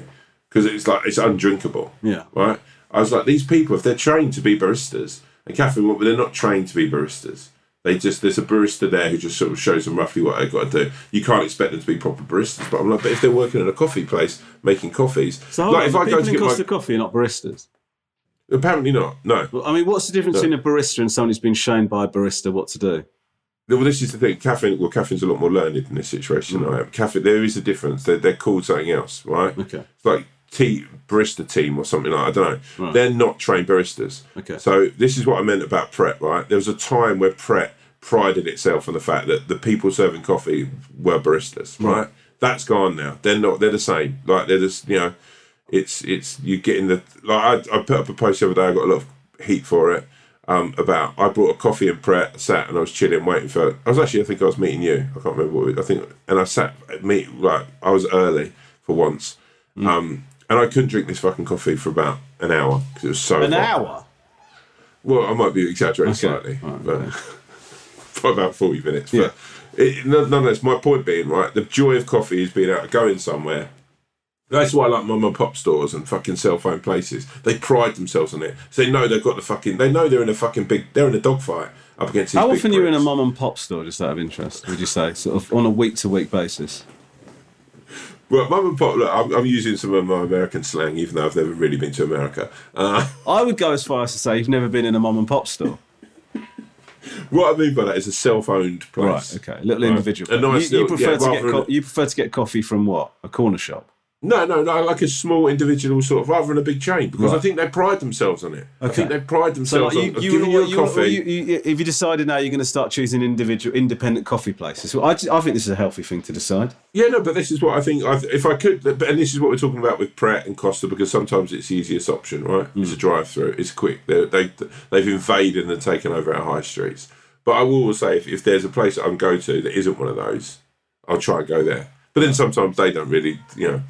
because it's like it's undrinkable. Yeah. Right. I was like, these people, if they're trained to be baristas, and Catherine, well, they're not trained to be baristas. They just there's a barista there who just sort of shows them roughly what they've got to do. You can't expect them to be proper baristas. But I'm like, but if they're working in a coffee place making coffees, So like if I go to get my, Coffee are not baristas. Apparently not. No. Well, I mean, what's the difference No. between a barista and someone who's been shown by a barista what to do? Well, this is the thing. Catherine, well, Catherine's a lot more learned in this situation. Mm. than I am. Catherine, there is a difference. They're, they're called something else, right? Okay. It's like tea barista team or something like I don't know. Right. They're not trained baristas. Okay. So this is what I meant about Pret, right? There was a time where Pret prided itself on the fact that the people serving coffee were baristas, right? That's gone now. They're not. They're the same. Like they're just you know, it's it's you getting the like I, I put up a post the other day. I got a lot of heat for it. um, about I brought a coffee and Pret, sat and I was chilling, waiting for. I was actually, I think I was meeting you. I can't remember what we, I think, and I sat at meet like I was early for once, Mm. um, and I couldn't drink this fucking coffee for about an hour because it was so An hot. hour. Well, I might be exaggerating Okay. slightly, Right, but (laughs) for about forty minutes. Yeah. But it, none- nonetheless, my point being, right, the joy of coffee is being able to go in somewhere. That's why I like mum and pop stores and fucking cell phone places. They pride themselves on it. So they know they've got the fucking. They know they're in a fucking big. They're in a dogfight up against. These How often are you in a mum and pop store, just out of interest, would you say? Sort of on a week to week basis? Well, mum and pop. Look, I'm, I'm using some of my American slang, even though I've never really been to America. Uh, (laughs) I would go as far as to say you've never been in a mum and pop store. what I mean by that is a self-owned place. Right, okay. A little Right. individual. A nice you, you prefer yeah, to get co- you prefer to get coffee from what? A corner shop. No, no, no, like a small individual sort of, rather than a big chain, because I think they pride themselves on it. I think they pride So themselves like, on you, on you, giving you, you, a coffee. you, if you decided now you're going to start choosing individual independent coffee places, well, I, I think this is a healthy thing to decide. yeah, no, but this is what I think. I, if I could, but and this is what we're talking about with Pret and Costa, because sometimes it's the easiest option, right? It's Mm. a drive-through. It's quick. They're, they they've invaded and taken over our high streets. But I will say, if, if there's a place that I can go to that isn't one of those, I'll try and go there. But then sometimes they don't really, you know,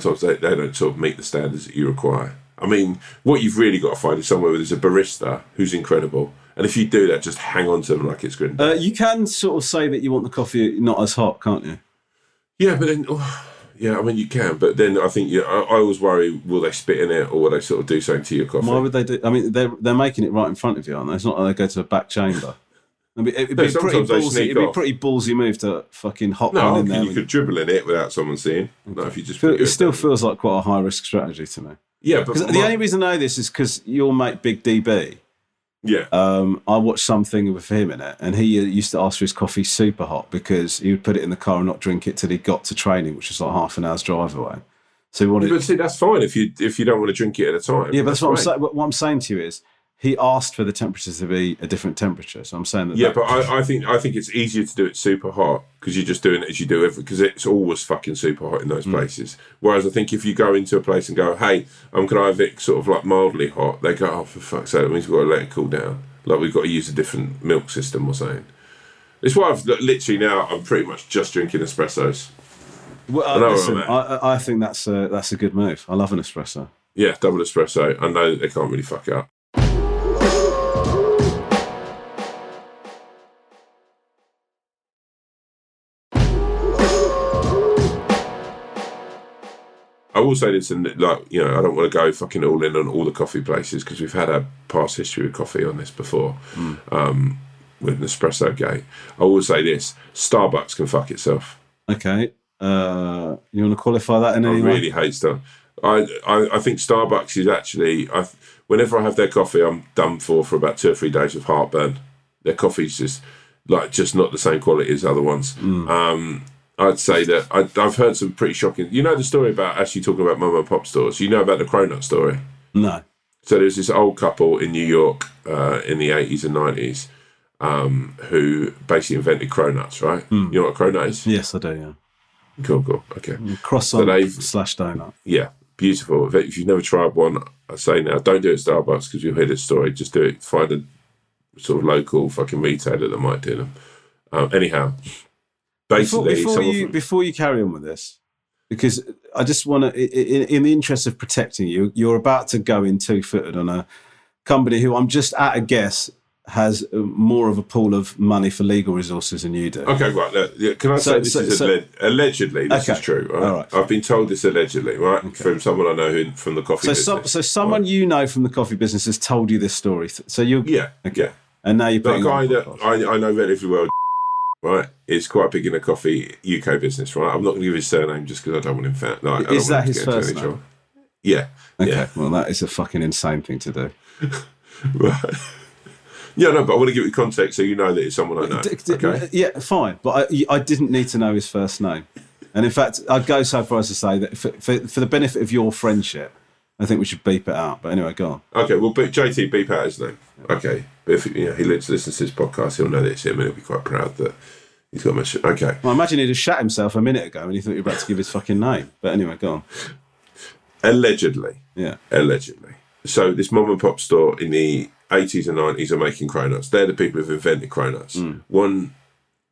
sometimes they, they don't sort of meet the standards that you require. I mean, what you've really got to find is somewhere where there's a barista who's incredible. And if you do that, just hang on to them like it's good. Uh, you can sort of say that you want the coffee not as hot, can't you? yeah, but then, oh, yeah, I mean, you can. But then I think, I, I always worry, will they spit in it or will they sort of do something to your coffee? Why would they do? I mean, they're they're making it right in front of you, aren't they? It's not like they go to a back chamber. I mean, it'd be pretty ballsy. It'd be a pretty ballsy move to fucking hop no, one in there. you could dribble in it without someone seeing. No, if you just put it still feels like quite a high risk strategy to me. yeah, but Because the my- only reason I know this is because your mate Big DB. yeah, Um, I watched something with him in it, and he uh, used to ask for his coffee super hot because he would put it in the car and not drink it till he got to training, which was like half an hour's drive away. So he wanted. but see, that's fine if you if you don't want to drink it at a time. yeah, but that's what I'm saying. What I'm saying to you is, he asked for the temperature to be a different temperature. So I'm saying that. Yeah, that- but I, I think I think it's easier to do it super hot because you're just doing it as you do every because it's always fucking super hot in those Mm. places. Whereas I think if you go into a place and go, hey, um, can I have it sort of like mildly hot? They go, oh, for fuck's sake, that means we've got to let it cool down. Like we've got to use a different milk system or something. It's why I've literally now I'm pretty much just drinking espressos. Well, uh, I listen, I mean. I, I- I think that's a, that's a good move. I love an espresso. Yeah, double espresso. I know they can't really fuck it up. Will say this, and like you know, I don't want to go fucking all in on all the coffee places because we've had a past history with coffee on this before, um, with Nespresso Gate. I will say this: Starbucks can fuck itself. Okay. Uh, you want to qualify that in I any way? really hate Star. I, I I think Starbucks is actually. I whenever I have their coffee, I'm done for for about two or three days of heartburn. Their coffee's just like just not the same quality as other ones. Um, I'd say that I, I've heard some pretty shocking. You know the story about actually talking about mom and pop stores. You know about the Cronut story. No. So there's this old couple in New York uh, in the 80s and 90s um, who basically invented cronuts, right? You know what a cronut is? Yes, I do. Yeah. Cool, cool. Okay. Croissant they've- slash donut. Yeah, beautiful. If, you've never tried one, I say now, don't do it at Starbucks because you'll hear this story. Just do it. Find a sort of local fucking retailer that might do them. Um, anyhow, basically, before someone you from- before you carry on with this, because I just want to, in, in the interest of protecting you, you're about to go in two footed on a company who I'm just at a guess has uh, more of a pool of money for legal resources than you do. Okay, right. Look, can I So- say this so- is so- alle- allegedly? This Okay, is true. Right? all right. I've been told this allegedly, right, from someone I know who, from the coffee So, business. some, so someone you know from the coffee business has told you this story. So you, yeah, Okay. yeah. and now you're it guy that. I, I know relatively well, right, is quite big in the coffee UK business, right. I'm not going to give his surname just because I don't want him fat. Like, Is that want him to his first name? Yeah. Okay, Yeah. well that is a fucking insane thing to do. (laughs) Right. yeah, no, but I want to give you context so you know that it's someone I know. D- d- Okay. Yeah, fine, but I, I didn't need to know his first name, and in fact, I'd go so far as to say that for, for, for the benefit of your friendship, I think we should beep it out. But anyway, go on. Okay, well, but JT beep out his name. Okay, but if you know, he listens to this podcast, he'll know that it's him, and he'll be quite proud that he's got my shit. Okay, Well, I imagine he'd have shat himself a minute ago, and he thought you were about to give his fucking name. But anyway, go on. allegedly, Yeah, allegedly. So this mom and pop store in the 80s and 90s are making cronuts. They're the people who've invented cronuts. Hmm. One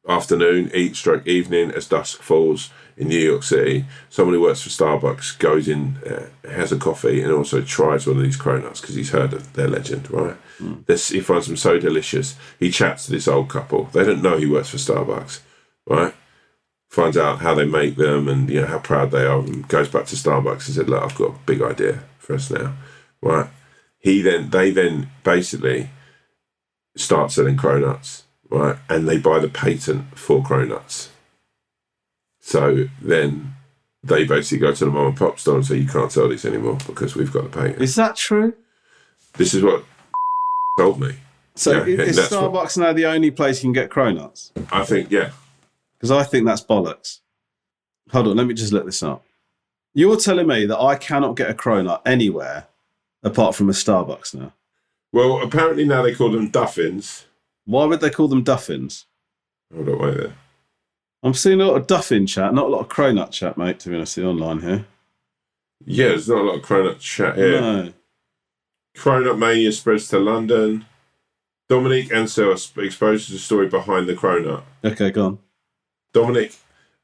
afternoon, eat stroke evening, as dusk falls in New York City, someone who works for Starbucks goes in, uh, has a coffee, and also tries one of these cronuts because he's heard of their legend, right? This, he finds them so delicious. He chats to this old couple. They don't know he works for Starbucks, right? Finds out how they make them and you know how proud they are, and goes back to Starbucks and said, "Look, I've got a big idea for us now, right?" He then, they then basically start selling cronuts, right? And they buy the patent for cronuts. So then they basically go to the mom and pop store and say, "You can't sell these anymore because we've got the patent." Is that true? This is what (laughs) told me. So Yeah, is that's what- Starbucks now the only place you can get cronuts? I think, yeah, Because I think that's bollocks. Hold on, let me just look this up. You're telling me that I cannot get a cronut anywhere apart from a Starbucks now. Well, apparently now they call them duffins. Why would they call them duffins? Hold on, wait there. I'm seeing a lot of duffin chat, not a lot of cronut chat, mate, to be honest, online here. Yeah, there's not a lot of cronut chat here. No. Cronut mania spreads to London. Dominique Ansel exposes the story behind the cronut. Okay, go on. Dominique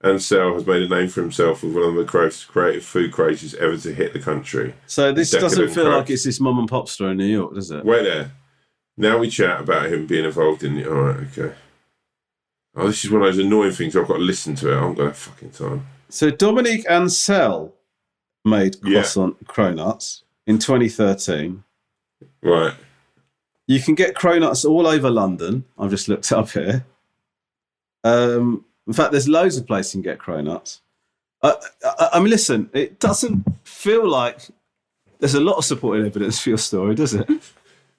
Ansel has made a name for himself with one of the most creative food crazes ever to hit the country. So this Decadent doesn't feel crack. like it's this mum and pop store in New York, does it? Wait there. Now we chat about him being involved in the. Alright, okay. Oh, this is one of those annoying things. I've got to listen to it. I haven't got that fucking time. So Dominique Ansel made Yeah. croissant cronuts in 2013. Right. You can get cronuts all over London. I've just looked (laughs) up here. Um, in fact, there's loads of places you can get cronuts. Uh, I, I mean, listen, it doesn't feel like there's a lot of supporting evidence for your story, does it?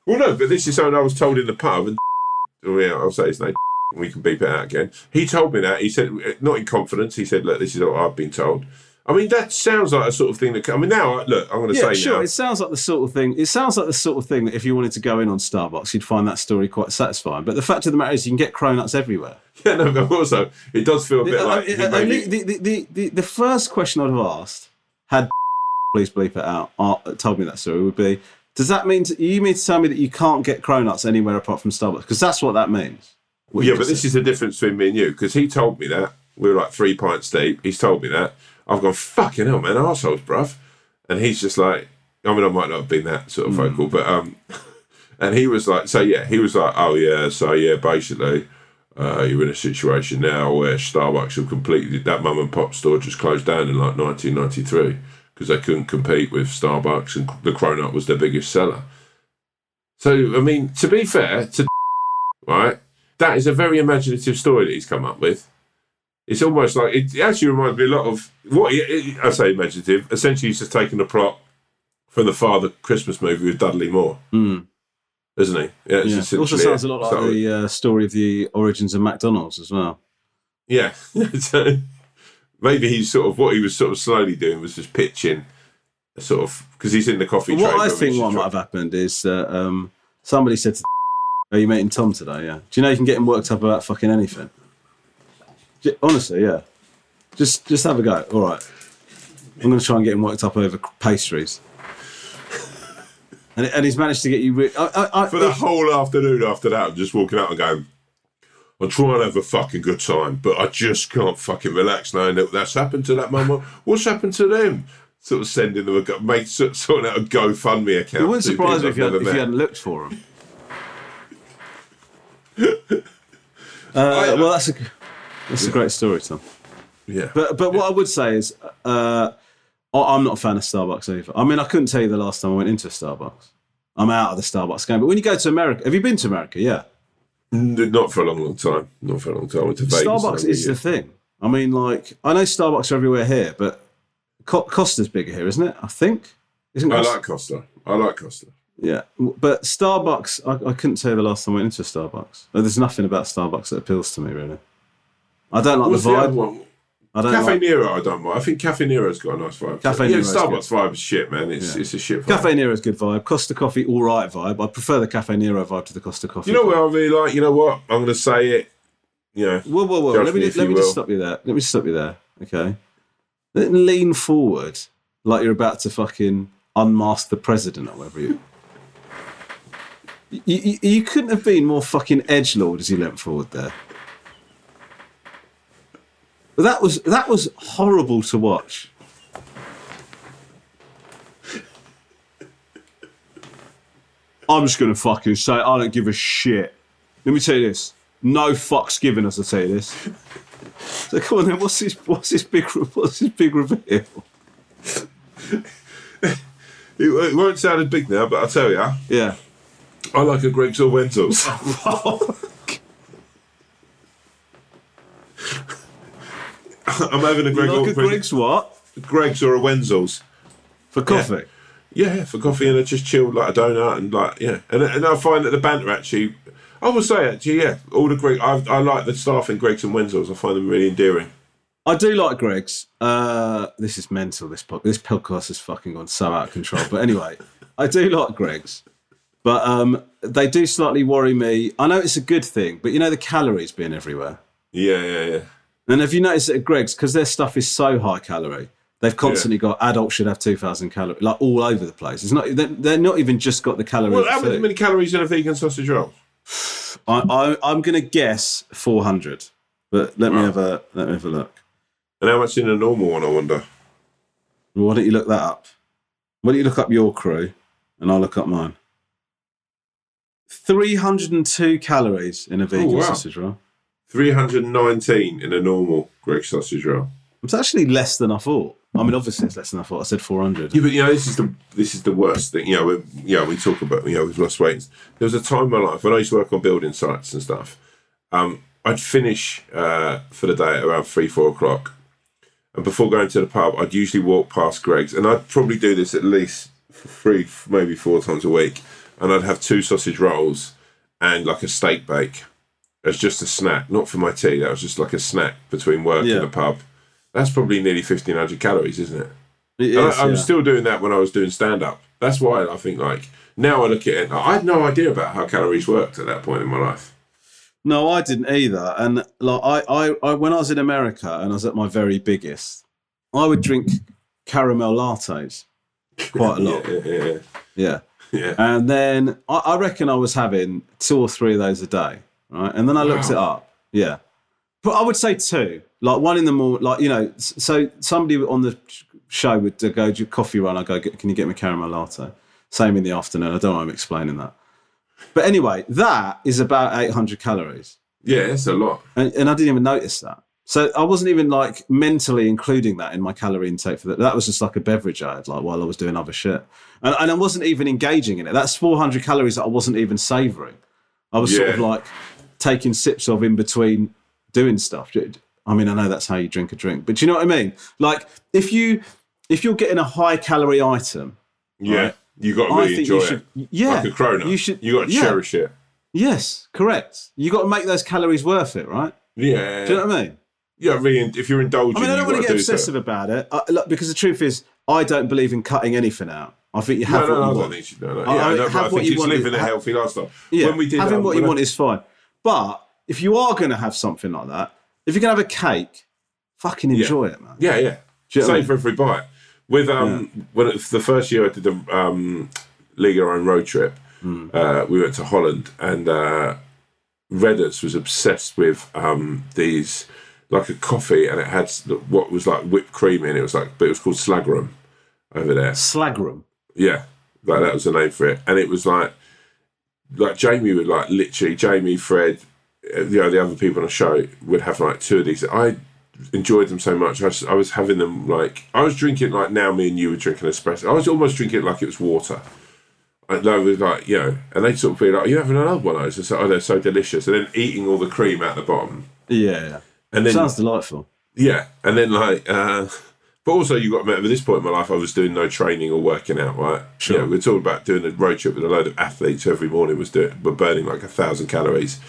Well, no, but this is something I was told in the pub. And (laughs) oh, yeah, I'll say his name. We can beep it out again. He told me that. He said, not in confidence. He said, "Look, this is what I've been told." I mean, that sounds like a sort of thing that. I mean, now look, I'm going to Yeah, say sure. now. It sounds like the sort of thing. It sounds like the sort of thing that if you wanted to go in on Starbucks, you'd find that story quite satisfying. But the fact of the matter is, you can get cronuts everywhere. (laughs) Yeah, no, but also it does feel a bit Uh, like. uh, uh, the, the, the, the, the first question I'd have asked had (laughs) please bleep it out uh, told me that story would be does that mean to, you mean to tell me that you can't get cronuts anywhere apart from Starbucks because that's what that means What yeah, but this is the difference between me and you because he told me that we were like three pints deep. He's told me that I've gone fucking hell, man, arseholes, bruv. And he's just like, I mean, I might not have been that sort of Hmm. vocal, but um, (laughs) and he was like, so yeah, he was like, oh yeah, so yeah, basically, uh, you're in a situation now where Starbucks have completely that mum and pop store just closed down in like 1993 because they couldn't compete with Starbucks and the Cronut was their biggest seller. So I mean, to be fair to (laughs) right, that is a very imaginative story that he's come up with. It's almost like it actually reminds me a lot of what he, I say imaginative. Essentially, he's just taken a plot from the Father Christmas movie with Dudley Moore, Hmm. isn't he? Yeah, it's yeah. it also sounds a lot like So- the uh, story of the origins of McDonald's as well Yeah. (laughs) so maybe he's sort of what he was sort of slowly doing was just pitching, a sort of because he's in the coffee. what trade, I think what might have happened is that um, somebody said to (laughs) are you meeting Tom today yeah do you know you can get him worked up about fucking anything honestly yeah just just have a go all right I'm going to try and get him worked up over pastries. (laughs) And, and he's managed to get you. Re- I, I, I, for the whole afternoon after that, I'm just walking out and going, I'm trying to have a fucking good time, but I just can't fucking relax knowing that that's happened to that mum. What's happened to them? Sort of sending them a go- make sort out a GoFundMe account. it wouldn't surprise me if you, had, if you hadn't looked for them. (laughs) uh, well, that's a that's a great story, Tom. Yeah, But but what I would say is, uh, I'm not a fan of Starbucks either. I mean, I couldn't tell you the last time I went into a Starbucks. I'm out of the Starbucks game. But when you go to America, have you been to America? Yeah. Not for a long, long time. Not for a long time. I went to Vegas. Starbucks is the thing. I mean, like I know Starbucks are everywhere here, but Co- Costa's bigger here, isn't it? I think. Isn't I like Costa. I like Costa. Yeah, but Starbucks, I, I couldn't tell you the last time I went into a Starbucks. There's nothing about Starbucks that appeals to me, really. I don't like What's the the vibe. one? I don't Cafe like Nero, I don't mind. I think Cafe Nero's got a nice vibe. Cafe yeah, Nero's Starbucks vibe is shit, man. It's Yeah. it's a shit vibe. Cafe Nero's good vibe. Costa Coffee, all right vibe. I prefer the Cafe Nero vibe to the Costa Coffee. You know vibe. what I really like? You know what? I'm going to say it. You know, Whoa, whoa, whoa! Let me me let me just stop you there. Let me stop you there. Okay. Then lean forward like you're about to fucking unmask the president or whatever you. You, you, you couldn't have been more fucking edge lord as you leant forward there. But that was that was horrible to watch. I'm just gonna fucking say I don't give a shit. Let me tell you this: no fucks given. As I tell you this. So come on then, what's this? What's this big? What's this big reveal? It, it won't sound as big now, but I'll tell you, Yeah. I like a Greggs or (laughs) (laughs) (laughs) I'm having a Greg like or a Greggs what Greggs or a Wenzel's. for coffee? Yeah, yeah, for coffee and I just chilled like a donut and like yeah, and and I find that the banter actually, I will say actually yeah, all the Greg I I like the staff in Greggs and Wenzel's. I find them really endearing. I do like Greggs. Uh, this is mental. This pod, this podcast has fucking gone so out of control. But anyway, (laughs) I do like Greggs, but um, they do slightly worry me. I know it's a good thing, but you know the calories being everywhere. Yeah, yeah, yeah. And have you noticed at Greggs because their stuff is so high calorie? They've constantly got adults should have two thousand calories, like all over the place. It's not. They're, they're not even just got the calories. Well, how many calories in a vegan sausage roll? (sighs) I, I, I'm going to guess four hundred, but let me have a let me have a look. And how much in a normal one? I wonder. Why don't you look that up? Why don't you look up your crew and I'll look up mine? 302 calories in a vegan oh, wow. sausage roll. Three hundred nineteen in a normal Greggs sausage roll. It's actually less than I thought. I mean, obviously it's less than I thought. I said 400. Yeah, but you know, this is the this is the worst thing. You know, we, you know, we talk about you know we've lost weight. There was a time in my life when I used to work on building sites and stuff. Um, I'd finish uh, for the day at around three four o'clock, and before going to the pub, I'd usually walk past Greggs, and I'd probably do this at least three, maybe four times a week, and I'd have two sausage rolls and like a steak bake as just a snack, not for my tea. That was just like a snack between work Yeah. and the pub. That's probably nearly fifteen hundred calories, isn't it? It is, I, was yeah. still doing that when I was doing stand up. That's why I think like now I look at it. I had no idea about how calories worked at that point in my life. No, I didn't either. And like I, I, I, when I was in America and I was at my very biggest, I would drink caramel lattes quite a (laughs) lot. Yeah, yeah, yeah. Yeah. (laughs) yeah. And then I, I reckon I was having two or three of those a day, right? And then I looked Wow. it up. Yeah, but I would say two, like one in the morning, like you know. So somebody on the show would go, "Do coffee run?" I go, "Can you get me caramel latte?" Same in the afternoon. I don't know. why I'm explaining that, but anyway, that is about 800 calories, yeah, it's a lot. and, and I didn't even notice that. So I wasn't even like mentally including that in my calorie intake for that. That was just like a beverage I had, like while I was doing other shit, and, and I wasn't even engaging in it. That's 400 calories that I wasn't even savoring. I was sort of like taking sips of in between doing stuff. I mean, I know that's how you drink a drink, but do you know what I mean? Like if you if you're getting a high calorie item, Yeah, Right. you got to I really think enjoy you it. should. Yeah, like a cronut. You should. You got to yeah, cherish it. Yes, correct. You got to make those calories worth it, right? Yeah, Do you know what I mean? yeah. Really, if you're indulging, I mean, I don't want to get do so. obsessive about it I, look, because the truth is, I don't believe in cutting anything out. I think you have no, what no, I you don't want. think you. No, no. Yeah, I I, mean, know, but have I what think you want. living a healthy lifestyle. Yeah, When we did having um, what you I- want is fine. But if you are going to have something like that, if you're going to have a cake, fucking enjoy it, man. Yeah, yeah. You know what I Same mean? for every bite. With um, when it, the first year I did the um, League Our Own road trip, Hmm. uh, we went to Holland and uh, Redders was obsessed with um, these like a coffee and it had what was like whipped cream in it. Was like, but it was called Slagroom over there. Slagroom. Yeah, like that was the name for it, and it was like, like Jamie would like literally Jamie, Fred, uh, you know, the other people on the show would have like two of these. I enjoyed them so much. I was, I was having them like I was drinking like now me and you were drinking espresso. I was almost drinking it like it was water. It was like you know, and they sort of be like, "You having another one of those?" I "Oh, they're so delicious," and then eating all the cream out the bottom, Yeah, yeah. and then Sounds delightful. yeah, and then like, uh, but also you got to remember, at this point in my life, I was doing no training or working out. Right? Sure. You know, we're talking about doing a road trip with a load of athletes every morning was doing, were burning like a thousand calories,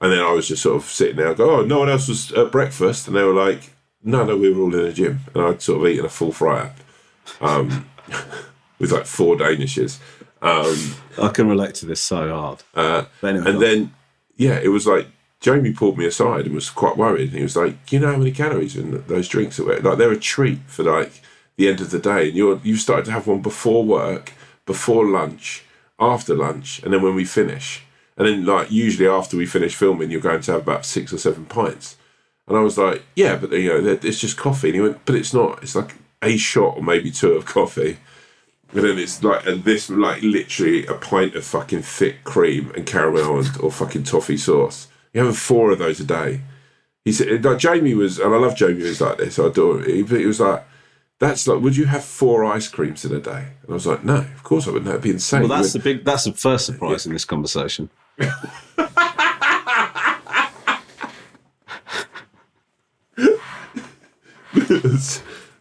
and then I was just sort of sitting there, go, "Oh, no one else was at breakfast," and they were like, "No, no, we were all in the gym," and I'd sort of eaten a full fry up, um, (laughs) with like four danishes. Um, I can relate to this so hard. uh, anyway, and then, yeah, it was like Jamie pulled me aside and was quite worried. And he was like, "You know how many calories in those drinks are? Like they're a treat for like the end of the day. And you're you started to have one before work, before lunch, after lunch, and then when we finish, and then like usually after we finish filming, you're going to have about six or seven pints. And I was like, yeah, but you know, it's just coffee. And he went, but it's not. It's like a shot or maybe two of coffee. And then it's like, and this like literally a pint of fucking thick cream and caramel and, or fucking toffee sauce. You having four of those a day. He said, like Jamie was, and I love Jamie was like this. I adore him. He, he was like, that's like, would you have four ice creams in a day? And I was like, no, of course I wouldn't. That'd be insane. Well, that's the big. That's the first surprise in this conversation. (laughs)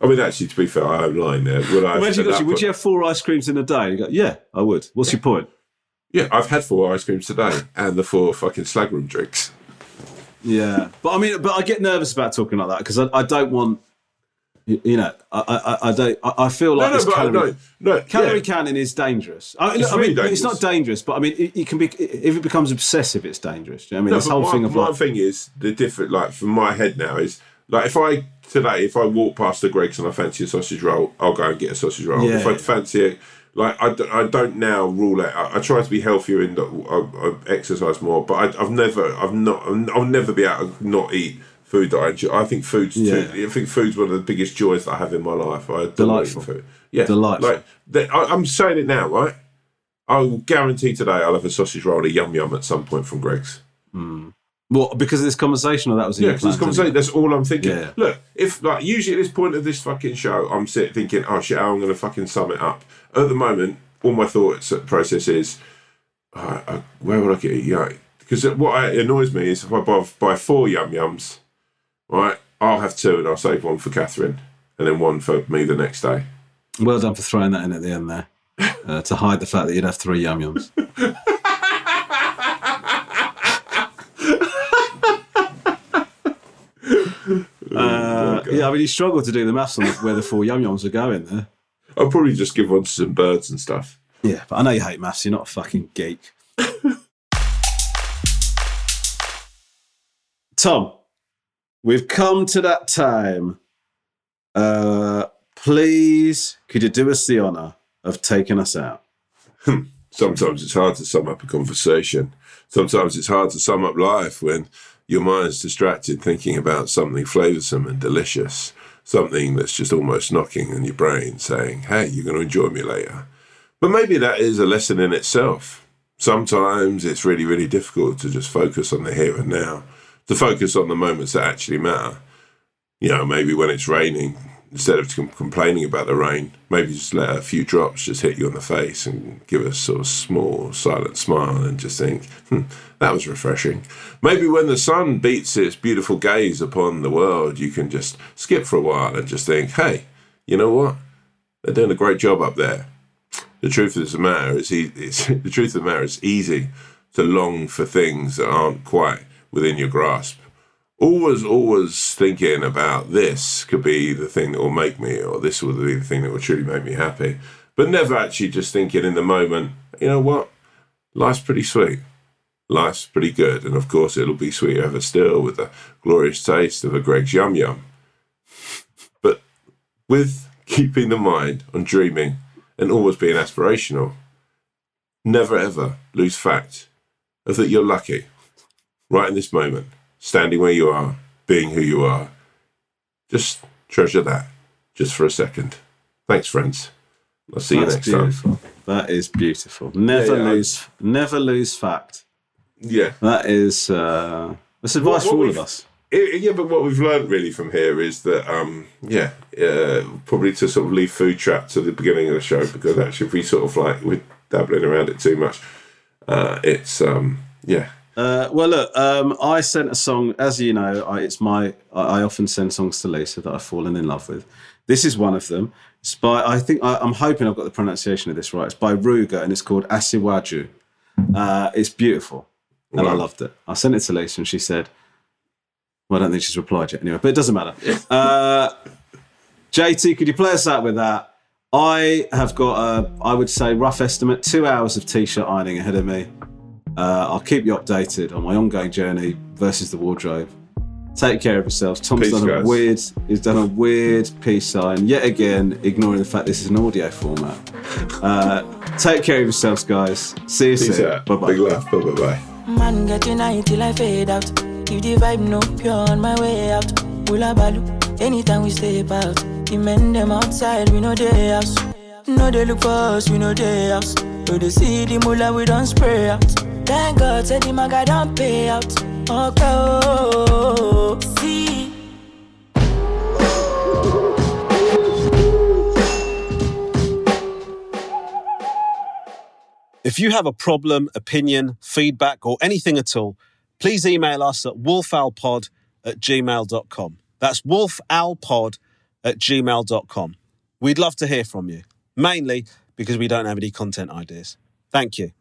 I mean, actually, to be fair, I am lying there. Would I? At that would you have four ice creams in a day? You go, yeah, I would. What's your point? Yeah, I've had four ice creams today and the four fucking slagroom drinks. Yeah, but I mean, but I get nervous about talking like that because I, I don't want, you, you know, I, I, I don't. I, I feel like No, no, calorie, no, no. calorie yeah. counting is dangerous. I, It's I mean, really it's not dangerous, but I mean, it, it can be if it becomes obsessive, it's dangerous. You know I mean, No, this whole my, thing of my like, thing is the different. Like from my head now is like if I today if I walk past the Greggs and I fancy a sausage roll, I'll go and get a sausage roll. Yeah. If I fancy it, like I, I don't now rule out. I, I try to be healthier and I, I exercise more, but I, I've never, I've not, I'll never be able to not eat food that I enjoy. I think food's Yeah. too, I think food's one of the biggest joys that I have in my life. I Delightful. food. Yeah, Delightful. Like I, I'm saying it now, right? I will guarantee today I'll have a sausage roll, a yum yum at some point from Greggs. Hmm. Well, because of this conversation, or that was in Yeah, your because this plans conversation, that's all I'm thinking. Yeah. Look, if like usually at this point of this fucking show, I'm sitting thinking, oh shit, how I'm going to fucking sum it up. At the moment, all my thoughts process is, uh, uh, where would I get it? Yeah, because what annoys me is if I buy, buy four yum yums, right, I'll have two and I'll save one for Catherine and then one for me the next day. Well done for throwing that in at the end there uh, to hide the fact that you'd have three yum yums. (laughs) Uh, yeah, I mean, you struggle to do the maths on where the four yum yums are going there. I'll probably just give one to some birds and stuff. Yeah, but I know you hate maths. You're not a fucking geek. (laughs) Tom, we've come to that time. Uh, please, could you do us the honour of taking us out? Sometimes it's hard to sum up a conversation. Sometimes it's hard to sum up life when your mind's distracted thinking about something flavoursome and delicious, something that's just almost knocking in your brain saying, hey, you're going to enjoy me later. But maybe that is a lesson in itself. Sometimes it's really, really difficult to just focus on the here and now, to focus on the moments that actually matter. You know, maybe when it's raining, instead of com- complaining about the rain, maybe just let a few drops just hit you on the face and give a sort of small, silent smile and just think, hmm, that was refreshing. Maybe when the sun beats its beautiful gaze upon the world, you can just skip for a while and just think, hey, you know what? They're doing a great job up there. The truth of the matter is, (laughs) the truth of the matter is easy to long for things that aren't quite within your grasp always, always thinking about this could be the thing that will make me, or this will be the thing that will truly make me happy. But never actually just thinking in the moment, you know what? Life's pretty sweet. Life's pretty good. And of course, it'll be sweeter ever still with the glorious taste of a Greggs Yum Yum. But with keeping the mind on dreaming and always being aspirational, never ever lose fact of that you're lucky right in this moment standing where you are, being who you are. Just treasure that, just for a second. Thanks, friends. I'll see you That's next time. That is beautiful. Never Yeah, yeah, lose, never lose fact. Yeah. That is uh, that's advice What- for all of us. I- yeah, but what we've learned really from here is that, um, yeah, uh, probably to sort of leave food trap to the beginning of the show because actually, if we sort of like we're dabbling around it too much, uh, it's um, yeah, Uh, well, look, um, I sent a song. As you know, I, it's my. I, I often send songs to Lisa that I've fallen in love with. This is one of them. It's by. I think I, I'm hoping I've got the pronunciation of this right. It's by Ruger, and it's called Asiwaju. Uh, it's beautiful, and I loved it. I sent it to Lisa, and she said, "Well, I don't think she's replied yet. Anyway, but it doesn't matter." (laughs) Uh, JT, could you play us out with that? I have got a, I would say, rough estimate, two hours of t-shirt ironing ahead of me. Uh, I'll keep you updated on my ongoing journey versus the wardrobe. Take care of yourselves. Tom's Peace, done a guys. weird. He's done a weird peace sign yet again, ignoring the fact this is an audio format. Uh, Take care of yourselves, guys. See you Peace soon. out. Bye bye. Big love. Bye bye bye. Man, get united till I fade out. If the vibe no pure on my way out. Hula balu, anytime we step out. The men them outside, we know they house. No they look for us, we know they house. No they see the mullah, we don't spray out. Thank God, the don't pay out. Okay, oh, see. If you have a problem, opinion, feedback, or anything at all, please email us at wolfowlpod at gmail.com. That's wolfowlpod at gmail.com. We'd love to hear from you, mainly because we don't have any content ideas. Thank you.